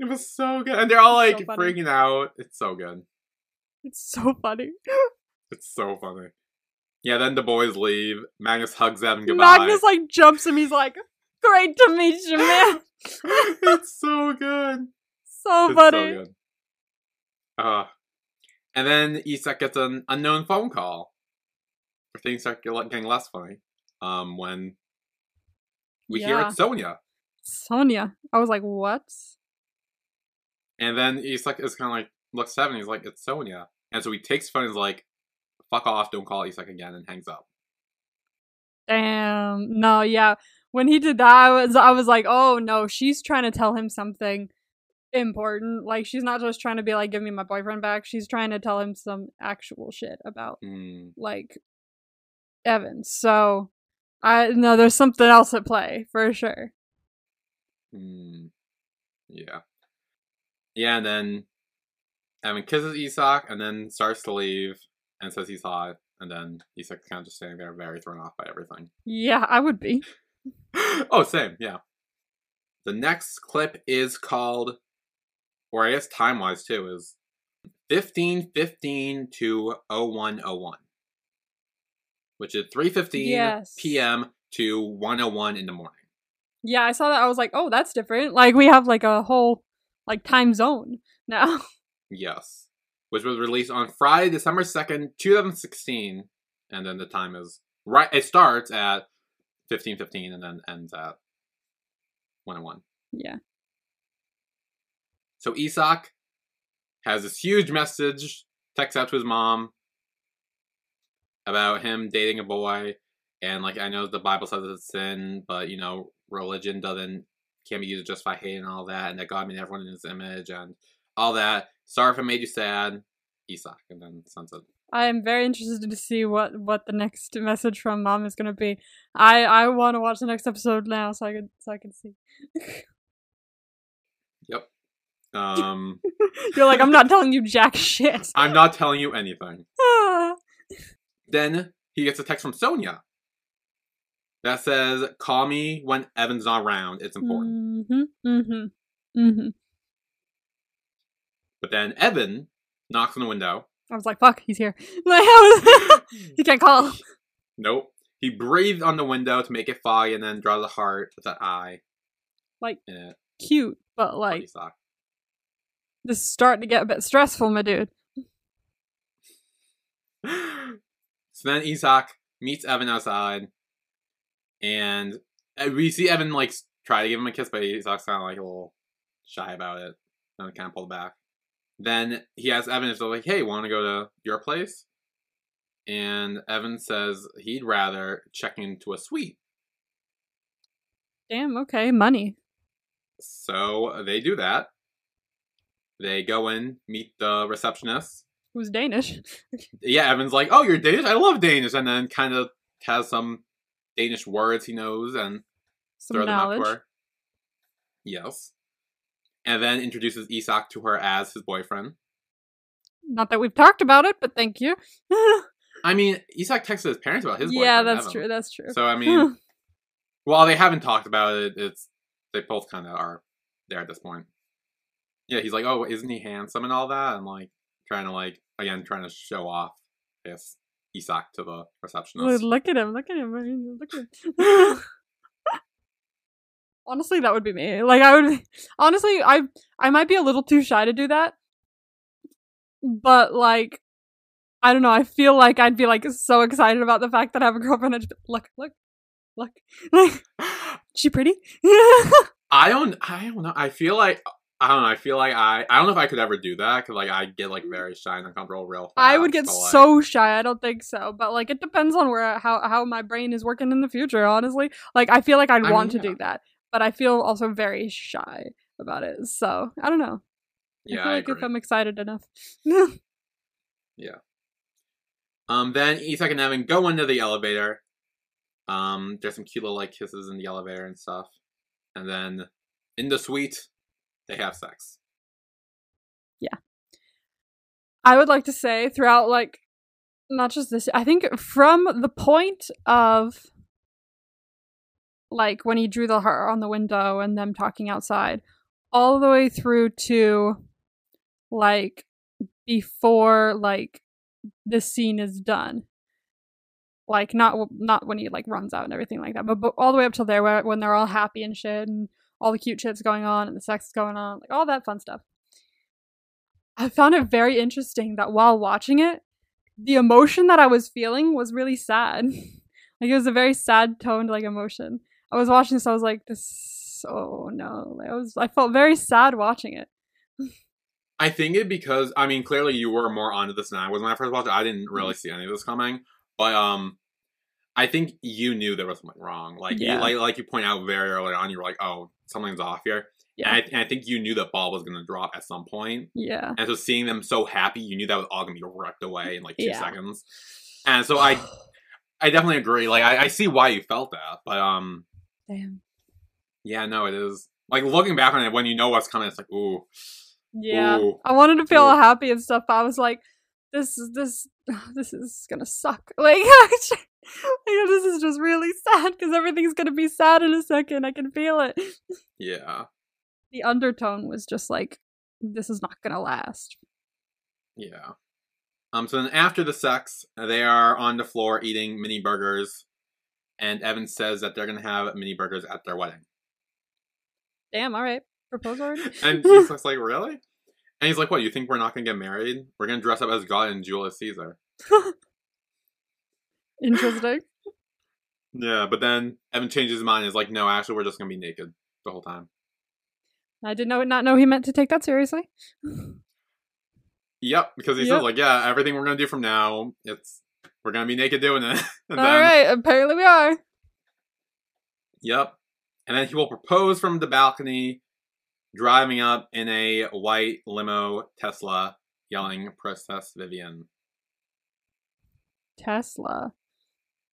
it was so good, and they're all It's like so freaking out. It's so good. It's so funny. It's so funny. Yeah, then the boys leave. Magnus hugs them goodbye. Magnus like jumps him. He's like, "Great to meet you, man." it's so good. So It's funny. so good. Uh, and then Isak gets an unknown phone call. Things start get- getting less funny. Um, when we hear it's Sonja. Sonja. I was like, "What?" And then Isak is kind of like, looks at Even, he's like, it's Sonja. And so he takes the phone and is like, fuck off, don't call Isak again, and hangs up. Damn. No, yeah. When he did that, I was I was like, "Oh no, she's trying to tell him something important. Like she's not just trying to be like, give me my boyfriend back. She's trying to tell him some actual shit about Hmm. like Even." So, I know there's something else at play for sure. Hmm. Yeah. Yeah, and then Even kisses Isak and then starts to leave and says he's hot. And then Isak's kind of just standing there, very thrown off by everything. Yeah, I would be. oh, same, yeah. The next clip is called, or I guess time wise too, is 1515 to 0101, which is 315 Yes. p.m. to 101 in the morning. Yeah, I saw that. I was like, "Oh, that's different." Like we have like a whole like time zone now. Yes. Which was released on Friday, December 2nd, 2016. And then the time is right it starts at 1515 and then ends at 101. yeah. So Isak has this huge message text out to his mom about him dating a boy and like I know the Bible says it's a sin, but you know, religion doesn't can't be used to justify hate and all that, and that God made everyone in his image and all that. Sorry if I made you sad, Isak, and then sunset. I am very interested to see what what the next message from mom is gonna be. I I want to watch the next episode now so I can so I can see. Um You're like I'm not telling you jack shit. I'm not telling you anything. Then he gets a text from Sonja that says, Call me when Even's not around. It's important. Mhm. Mhm. Mhm. But then Even knocks on the window. I was like, fuck, he's here. Like, was, you can't call. Nope. He breathed on the window to make it foggy and then draws a heart with an eye. Like- Cute, but like, this is starting to get a bit stressful, my dude. so then Isak meets Even outside, and uh, we see Even like try to give him a kiss, but Isak's kind of like a little shy about it, and kind of pulled back. Then he asks Even if they're like, "Hey, want to go to your place?" And Even says he'd rather check into a suite. Damn, okay, money. So they do that. They go in, meet the receptionist. Who's Danish? Yeah, Even's like, "Oh, you're Danish. I love Danish," and then kind of has some Danish words he knows and Some throw them up knowledge. to her. Yes, and then introduces Isak to her as his boyfriend. Not that we've talked about it, but thank you. I mean, Isak texted his parents about his boyfriend. yeah, that's Even. true. That's true. So I mean, while they haven't talked about it, it's they both kind of are there at this point. Yeah, he's like, "Oh, isn't he handsome and all that?" And like trying to like again trying to show off this Isak to the receptionist. look at him. Look at him. I mean, Look at him. honestly, that would be me. Like, I would. Honestly, I I might be a little too shy to do that, but like, I don't know. I feel like I'd be like so excited about the fact that I have a girlfriend. I'd just look, look, look. Like, she pretty? I don't. I don't know. I feel like I don't know. I feel like I. I don't know if I could ever do that because like I get like very shy and uncomfortable real fast. I would get but, like, so shy. I don't think so, but like it depends on where how how my brain is working in the future. Honestly, like I feel like I'd I want mean, to do that, but I feel also very shy about it. So I don't know. Yeah, I feel I like if. I'm excited enough. Yeah. Um, then Isak and Even go into the elevator. Um, there's some cute little like kisses in the elevator and stuff, and then in the suite, they have sex. Yeah. I would like to say throughout like not just this I think from the point of like when he drew the heart on the window and them talking outside all the way through to like before like the scene is done like not not when he like runs out and everything like that but, but all the way up till there where, when they're all happy and shit and all the cute shit's going on and the sex is going on like all that fun stuff I found it very interesting that while watching it, the emotion that I was feeling was really sad. like it was a very sad toned like emotion. I was watching this, I was like, this oh no. Like, I was I felt very sad watching it. I think it because I mean clearly you were more onto this than I was when I first watched it. I didn't Mm-hmm. really see any of this coming, but um, I think you knew there was something wrong. Like Yeah. you, like like you point out very early on, you were like, oh, something's off here. Yeah. And I, and I think you knew that ball was gonna drop at some point. Yeah. And so seeing them so happy, you knew that was all gonna be ripped away in like two Yeah. seconds. And so I I definitely agree. Like I, I see why you felt that, but um Damn. yeah, no, it is like looking back on it when you know what's coming, it's like ooh, Yeah. ooh. I wanted to feel Ooh. happy and stuff, but I was like, this is this this is gonna suck. Like, like, this is just really sad because everything's gonna be sad in a second. I can feel it. Yeah, The undertone was just like, this is not gonna last. yeah. Um. So then after the sex, they are on the floor eating mini burgers, and Even says that they're gonna have mini burgers at their wedding. Damn, all right. Propose already? And he's like, really? And he's like, what? You think we're not gonna get married? We're gonna dress up as God and Julius Caesar. Interesting. Yeah, but then Even changes his mind. is like, no, actually, we're just gonna be naked the whole time. I did know not know he meant to take that seriously. Yep, because he Yep. says like, yeah, everything we're gonna do from now, it's we're gonna be naked doing it. All then, right, apparently we are. Yep, and then he will propose from the balcony, driving up in a white limo Tesla, yelling "Princess Vivian." Tesla.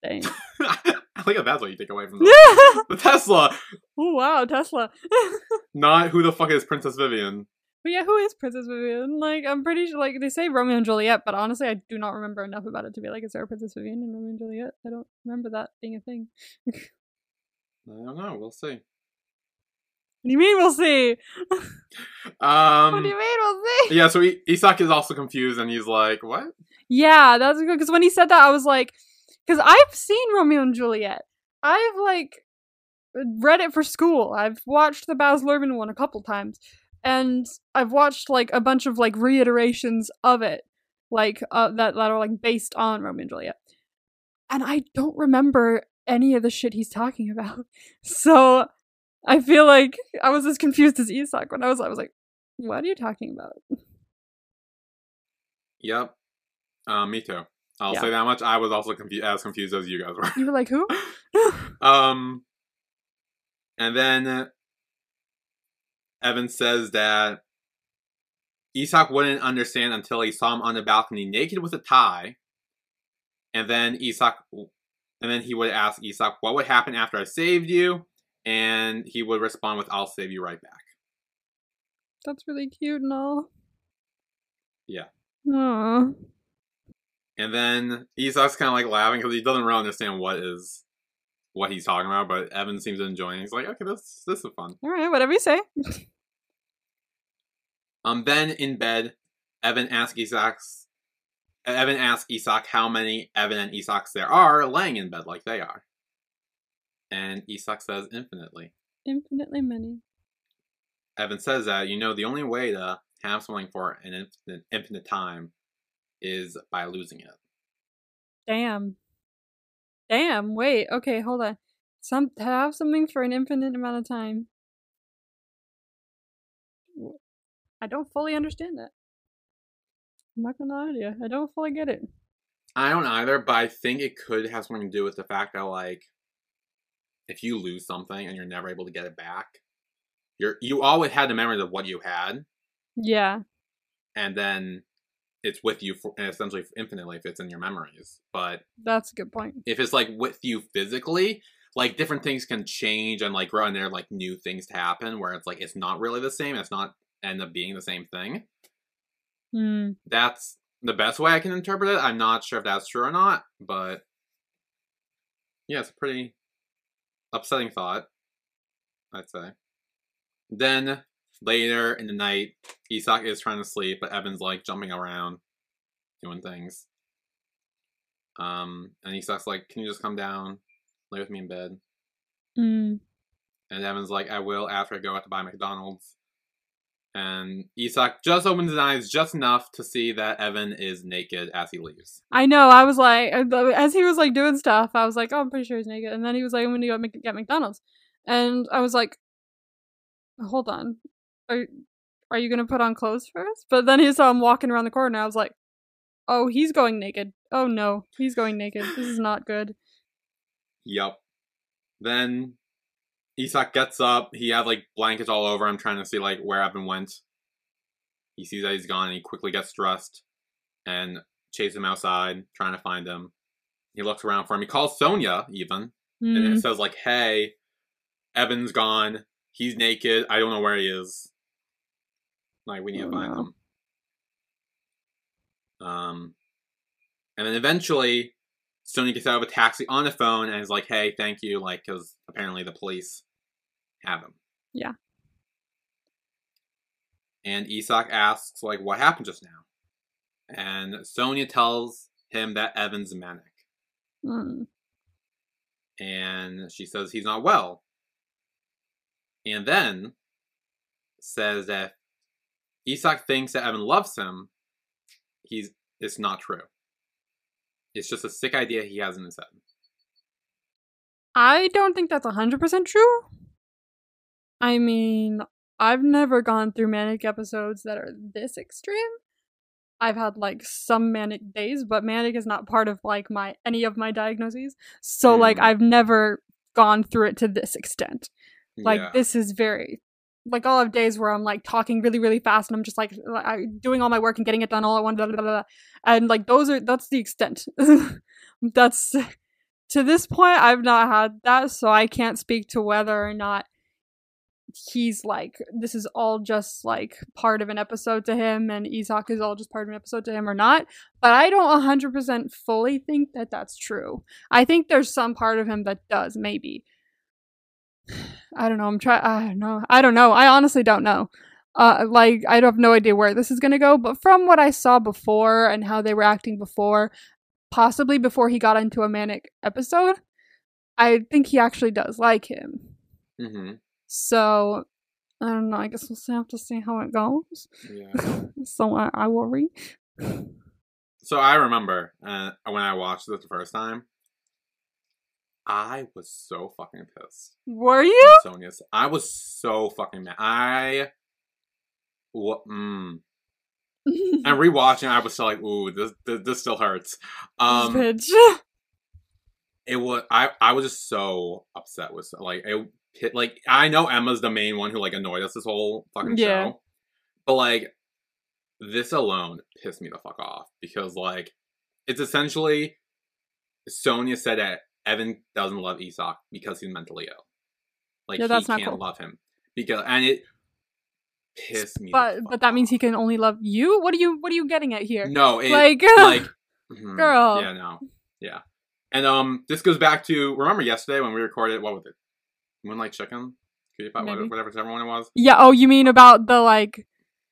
Dang. I think that's what you take away from the, the Tesla, Oh wow, Tesla. not who the fuck is Princess Vivian. but yeah, who is Princess Vivian? Like, I'm pretty sure. Like, they say Romeo and Juliet, but honestly, I do not remember enough about it to be like, is there a Princess Vivian in Romeo and Juliet? I don't remember that being a thing. I don't know. We'll see. What do you mean we'll see? Um, what do you mean we'll see? yeah, so I- Isak is also confused and he's like, "What?" Yeah, that's good because when he said that, I was like, because I've seen Romeo and Juliet. I've like read it for school. I've watched the Baz Luhrmann one a couple times, and I've watched like a bunch of like reiterations of it, like uh, that that are like based on Romeo and Juliet. And I don't remember any of the shit he's talking about. So I feel like I was as confused as Isak when I was. I was like, "What are you talking about?" Yep. Um, me too. I'll Yeah. say that much. I was also confu- as confused as you guys were. You were like, "Who?" Um, and then Even says that Isak wouldn't understand until he saw him on the balcony naked with a tie. And then Isak, and then he would ask Isak, "What would happen after I saved you?" And he would respond with, "I'll save you right back." That's really cute and all. Yeah. Aww. And then Isak's kind of like laughing because he doesn't really understand what is what he's talking about, but Even seems to enjoy it. He's like, "Okay, this this is fun." All right, whatever you say. Um, then in bed, Even asks Isak's Even asks Isak how many Even and Isaks there are laying in bed like they are. And Isak says infinitely. Infinitely many. Even says that, you know, the only way to have something for an infinite, infinite time is by losing it. Damn. Damn. Wait. Okay. Hold on. Some have something for an infinite amount of time. I don't fully understand that. I'm not gonna lie to you. I don't fully get it. I don't either, but I think it could have something to do with the fact that, like, if you lose something and you're never able to get it back, you're you always had the memories of what you had, Yeah. and then it's with you for essentially infinitely if it's in your memories. But That's a good point. if it's like with you physically, like different things can change and like grow and there are like new things to happen where it's like it's not really the same, it's not end up being the same thing. Hmm. That's the best way I can interpret it. I'm not sure if that's true or not, but yeah, it's pretty upsetting thought, I'd say. Then later in the night, Isak is trying to sleep, but Even's like jumping around, doing things. Um, and Isak's like, "Can you just come down, lay with me in bed?" Hmm. And Even's like, "I will after I go out to buy McDonald's." And Isak just opens his eyes just enough to see that Even is naked as he leaves. I know. I was like, as he was like doing stuff, I was like, oh, I'm pretty sure he's naked. And then he was like, I'm gonna go get McDonald's, and I was like, hold on, are are you gonna put on clothes first? But then he saw him walking around the corner. I was like, oh, he's going naked. Oh no, he's going naked. This is not good. Yep. Then Isak gets up. He had like blankets all over him, trying to see like where Even went. He sees that he's gone, and he quickly gets dressed and chases him outside, trying to find him. He looks around for him. He calls Sonja even, and Hmm. it says like, "Hey, Even's gone. He's naked. I don't know where he is. Like, we need Oh, to find no. him." Um, and then eventually, Sonja gets out of a taxi on the phone and is like, "Hey, thank you," like, because apparently the police have him. Yeah. And Isak asks, like, what happened just now? And Sonja tells him that Even's manic Hmm. and she says he's not well. And then says that Isak thinks that Even loves him. He's it's not true. It's just a sick idea he has in his head. I don't think that's 100% true. I mean, I've never gone through manic episodes that are this extreme. I've had like some manic days, but manic is not part of like my any of my diagnoses. So like Hmm. I've never gone through it to this extent. Like yeah. this is very like I'll have days where I'm like talking really really fast and I'm just like I, doing all my work and getting it done all at once, blah, blah, blah. and like those are that's the extent. that's to this point I've not had that, so I can't speak to whether or not he's like this is all just like part of an episode to him and Isak is all just part of an episode to him or not. But I don't 100% fully think that that's true. I think there's some part of him that does maybe. I don't know. I'm trying. I don't know. I don't know. I honestly don't know. Uh, like I have no idea where this is gonna go. But from what I saw before and how they were acting before, possibly before he got into a manic episode, I think he actually does like him. hmm So I don't know. I guess we'll have to see how it goes. Yeah. so I, I worry. So I remember uh, when I watched this the first time, I was so fucking pissed. Were you? Sonja's. I was so fucking mad. I. What? Mm. And rewatching, I was still like, "Ooh, this this, this still hurts." Um, Bitch. it was. I I was just so upset with like it. Like I know Emma's the main one who like annoyed us this whole fucking Yeah. show, but like this alone pissed me the fuck off because like it's essentially Sonja said that Even doesn't love Isak because he's mentally ill. Like he that's not can't cool. love him because and it pissed me. But but that means he can only love you. What are you What are you getting at here? No, it, Like, like mhm, girl. Yeah, no, yeah. And um, this goes back to remember yesterday when we recorded what was it, Moonlight Chicken, Cutie Pie, Maybe. whatever, whichever one it was. Yeah. Oh, you mean about the like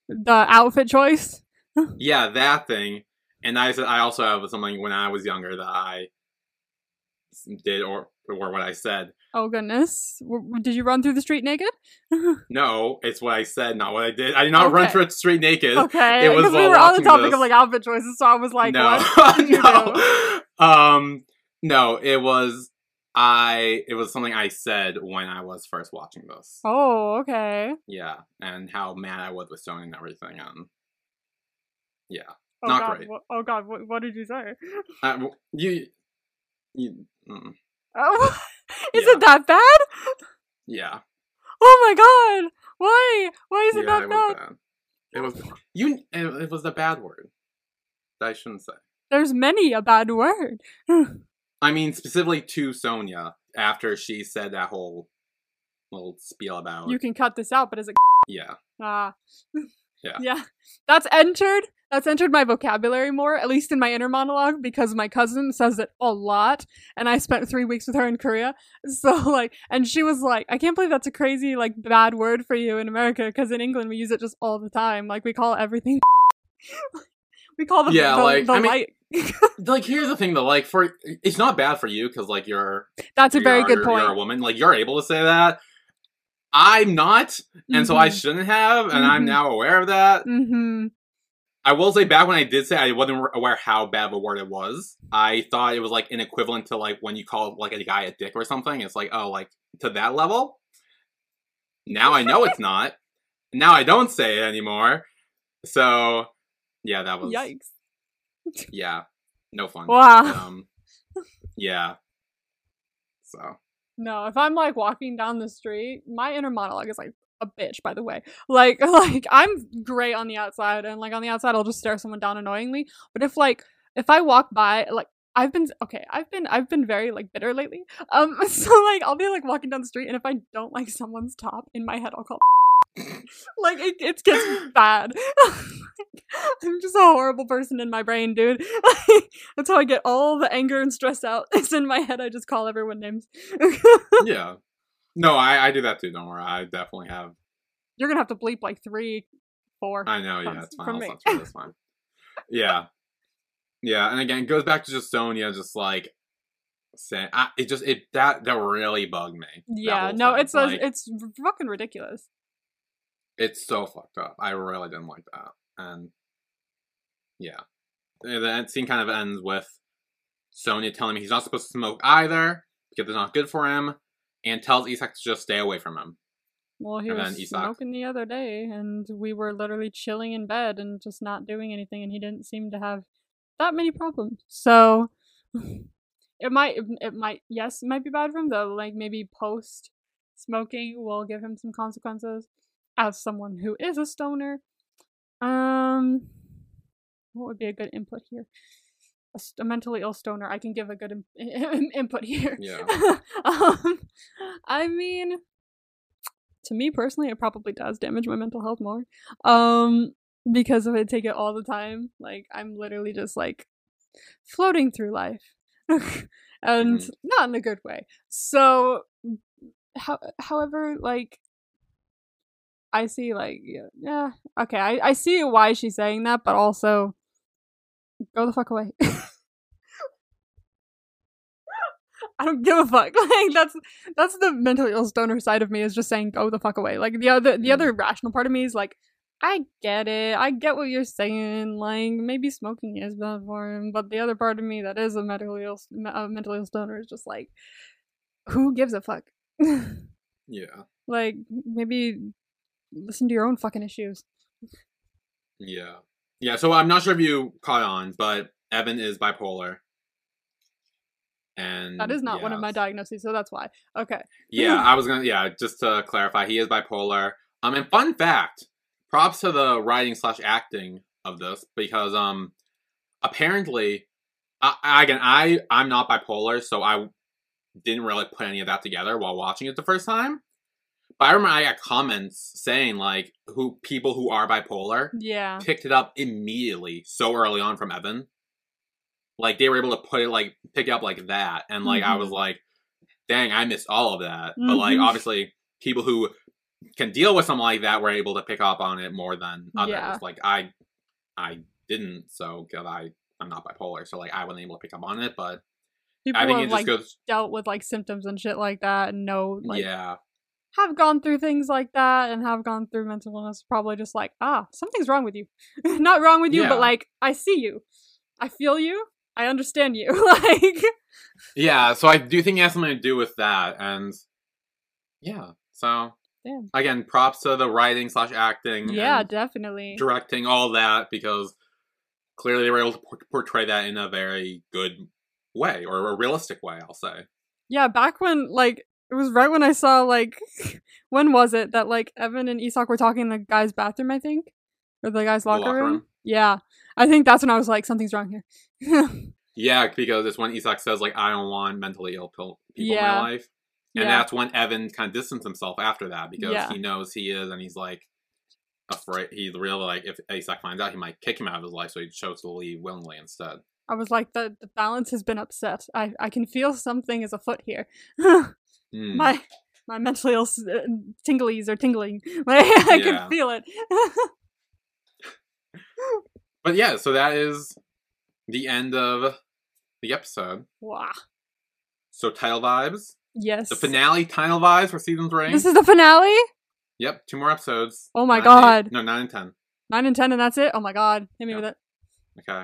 the outfit choice? Yeah, that thing. And I said I also have something when I was younger that I did or or what I said. Oh goodness. W- Did you run through the street naked? No, it's what I said, not what I did. I did not run through the street naked. okay. it was Because we were on the topic this. of like outfit choices, so I was like, no, you do? no. Um, no, it was I. It was something I said when I was first watching this. Oh, okay. Yeah, and how mad I was with Sony and everything, and yeah, Oh Not god. great. wha- oh god. What, what did you say? uh, you, you, mm, Oh, is Yeah. it that bad? yeah, Oh my god. Why? Why is it yeah, that it bad? was bad. It was you. It, it was a bad word. That I shouldn't say. There's many a bad word. I mean, specifically to Sonja after she said that whole little spiel about You can cut this out, but is it yeah. Ah. Yeah. Yeah. That's entered. That's entered my vocabulary more, at least in my inner monologue, because my cousin says it a lot, and I spent three weeks with her in Korea. So like, and she was like, "I can't believe that's a crazy like bad word for you in America, because in England we use it just all the time. Like we call everything. we call the Yeah, the, like, the I mean- light. Like here's the thing though, like for it's not bad for you because like you're That's a very good point. You're a woman, like you're able to say that. I'm not, and so I Mhm. shouldn't have, and I'm Mhm. now aware of that. Mm-hmm. I will say back when I did say I wasn't aware how bad of a word it was. I thought it was like an equivalent to like when you call like a guy a dick or something. It's like oh like to that level. Now I know it's not. Now I don't say it anymore. So yeah, that was Yikes! Yeah, no fun. Wow. Um, yeah. So No, if I'm like walking down the street, my inner monologue is like a bitch, by the way. Like like I'm great on the outside and like on the outside I'll just stare someone down annoyingly. But if like if I walk by like I've been okay, I've been I've been very like bitter lately. Um so like I'll be like walking down the street and if I don't like someone's top in my head I'll call like it, it gets bad. I'm just a horrible person in my brain, dude. That's how I get all the anger and stress out. It's in my head. I just call everyone names. yeah. No, I, I do that too. Don't worry. I definitely have. You're gonna have to bleep like three, four. I know. Yeah, it's fine. from I'll me. censor it, fine. Yeah. Yeah, and again, it goes back to just Sonja, just like saying, I, it just it that that really bugged me. yeah, no, thing. it's a, it's fucking ridiculous. It's so fucked up. I really didn't like that, and yeah, the end scene kind of ends with Sonja telling me he's not supposed to smoke either because it's not good for him, and tells Isak to just stay away from him. Well, he And was Isak- smoking the other day, and we were literally chilling in bed and just not doing anything, and he didn't seem to have that many problems. So it might, it might, yes, it might be bad for him though. Like maybe post smoking will give him some consequences. As someone who is a stoner, um, what would be a good input here? A, st- a mentally ill stoner, I can give a good im- input here. Yeah. um, I mean, to me personally, it probably does damage my mental health more. Um, because if I take it all the time, like I'm literally just like floating through life, and Mhm. not in a good way. So, how, however, like, I see, like, yeah, yeah okay, I, I see why she's saying that, but also, go the fuck away. I don't give a fuck. Like that's that's the mentally ill stoner side of me is just saying go the fuck away. Like the other the Mm. other rational part of me is like I get it. I get what you're saying. Like maybe smoking is bad for him, but the other part of me that is a mentally ill a mentally ill stoner is just like who gives a fuck? Yeah. like maybe listen to your own fucking issues. Yeah. Yeah, so I'm not sure if you caught on, but Even is bipolar. And That is not one of my diagnoses, so that's why. Okay. Yeah, I was gonna yeah, just to clarify, he is bipolar. Um and fun fact, props to the writing slash acting of this because um apparently I, I again I I'm not bipolar, so I didn't really put any of that together while watching it the first time. I remember I got comments saying like who people who are bipolar Yeah. picked it up immediately so early on from Even. Like they were able to put it like pick it up like that. And like I was Mhm. like, dang, I missed all of that. But like Mhm. obviously people who can deal with something like that were able to pick up on it more than others. Yeah. Like I I didn't, so because I I'm not bipolar, so like I wasn't able to pick up on it, but People I think have it just like goes dealt with like symptoms and shit like that and know like Yeah. Have gone through things like that and have gone through mental illness probably just like ah something's wrong with you not wrong with you Yeah. but like i see you i feel you i understand you like Yeah, so I do think it has something to do with that, and yeah. So Damn. again, props to the writing slash acting. yeah definitely directing, all that, because clearly they were able to portray that in a very good way, or a realistic way, I'll say. yeah back when like it was right when i saw like when was it that like even and isak were talking in the guy's bathroom i think or the guy's The locker, locker room? room? yeah i think that's when i was like something's wrong here Yeah, because it's when Isak says, like, I don't want mentally ill people in my life. And yeah that's when Even kind of distanced himself after that, because Yeah. he knows he is, and he's like, afraid. He's really like, if Isak finds out, he might kick him out of his life, so he chose to leave willingly instead. i was like the, the balance has been upset i i can feel something is afoot here Hmm. my my mental ill uh, tinglies are tingling. Like, I Yeah. can feel it. But yeah, so that is the end of the episode. wow. So title vibes, Yes. the finale title vibes for season three. This is the finale. yep, two more episodes. Oh my Nine and eight- God. No, nine and ten. Nine and ten, and that's it. Oh my god, hit me Yeah. with it. Okay.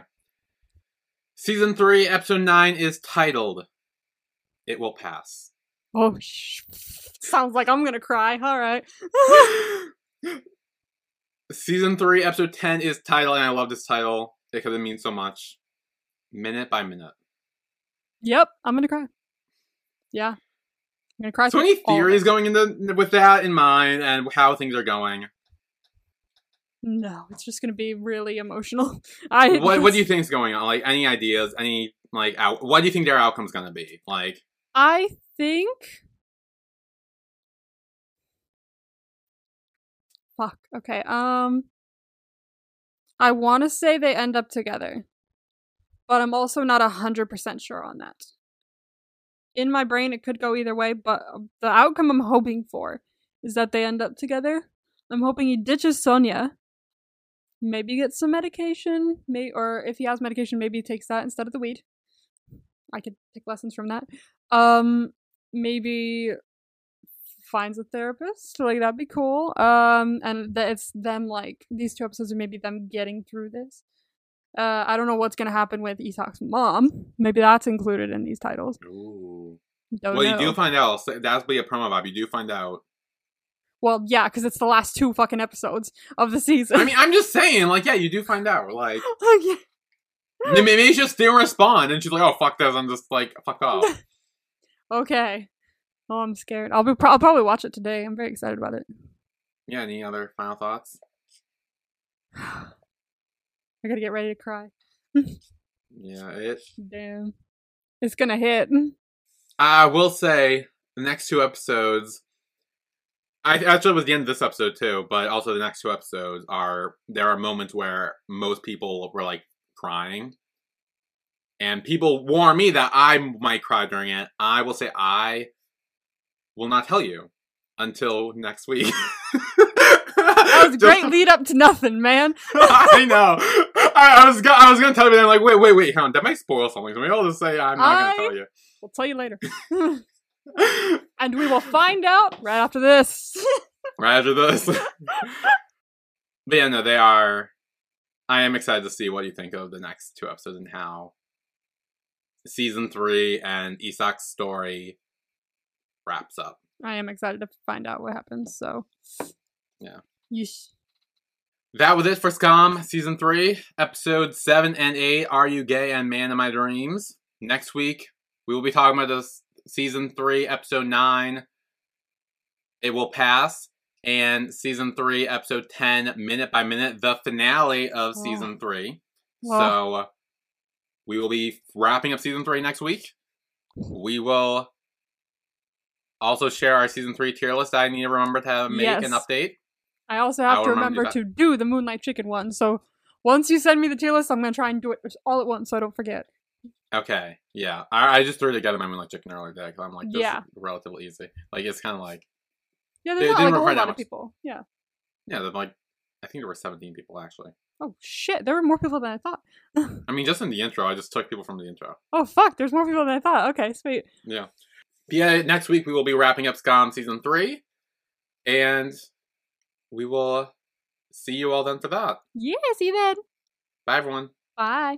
Season three, episode nine is titled "It Will Pass." Oh, sh- sounds like I'm gonna cry. All right. Season three, episode ten is titled, and I love this title because it means so much. Minute by minute. yep, I'm gonna cry. Yeah, I'm gonna cry. So any theories going into with that in mind and how things are going? No, it's just gonna be really emotional. I what what do you think is going on? Like any ideas? Any like out, what do you think their outcome's gonna be? Like I think. Fuck. Okay. Um. I want to say they end up together, but I'm also not a hundred percent sure on that. In my brain, it could go either way, but the outcome I'm hoping for is that they end up together. I'm hoping he ditches Sonja. Maybe gets some medication, may or if he has medication, maybe he takes that instead of the weed. I could take lessons from that. Um, maybe finds a therapist. Like that'd be cool. Um, and that it's them like these two episodes are maybe them getting through this. Uh, I don't know what's gonna happen with Isak's mom. Maybe that's included in these titles. Ooh. Don't well, know. you do find out. so That'll be a promo vibe. You do find out. well, yeah, because it's the last two fucking episodes of the season. I mean, I'm just saying. Like, yeah, you do find out. Like, Okay. maybe maybe she just didn't respond, and she's like, "Oh fuck this," I'm just like, "Fuck off." okay. Oh, I'm scared. I'll be. Pro- I'll probably watch it today. I'm very excited about it. yeah. Any other final thoughts? I gotta get ready to cry. Yeah. It. Damn. It's gonna hit. I will say the next two episodes. I actually it was the end of this episode too, but also the next two episodes are there are moments where most people were like crying, and people warn me that I might cry during it. I will say I will not tell you until next week. That was a great lead up to nothing, man. I know. I, I was I was gonna tell you, but I'm like, wait, wait, wait, hang on. That might spoil something. So maybe I'll just say I'm not I- gonna tell you. We'll tell you later. and we will find out right after this. right after this. but yeah, no, they are. I am excited to see what you think of the next two episodes and how season three and Isak's story wraps up. I am excited to find out what happens, so. Yeah. Yeesh. That was it for Skam season three, episode seven and eight. Are you gay and man of my dreams? Next week we will be talking about this season three, episode nine. It will pass, and season three, episode ten, minute by minute, the finale of season three. Well. So we will be wrapping up season three next week. We will also share our season three tier list. I need to remember to make an update. I also have I'll to remember remember to do the Moonlight Chicken one, so once you send me the tier list, I'm gonna try and do it all at once so I don't forget. Okay, yeah. I, I just threw together my Moonlight Chicken earlier today because I'm like, this Yeah. relatively easy. Like, it's kind of like, Yeah, They there's not didn't like a whole lot much. of people. Yeah. yeah, there's like, I think there were 17 people actually. Oh shit, there were more people than I thought. I mean, just in the intro, I just took people from the intro. Oh fuck, there's more people than I thought. Okay, sweet. Yeah. But yeah, next week we will be wrapping up Skam season three, and we will see you all then for that. Yeah, see you then. Bye, everyone. Bye.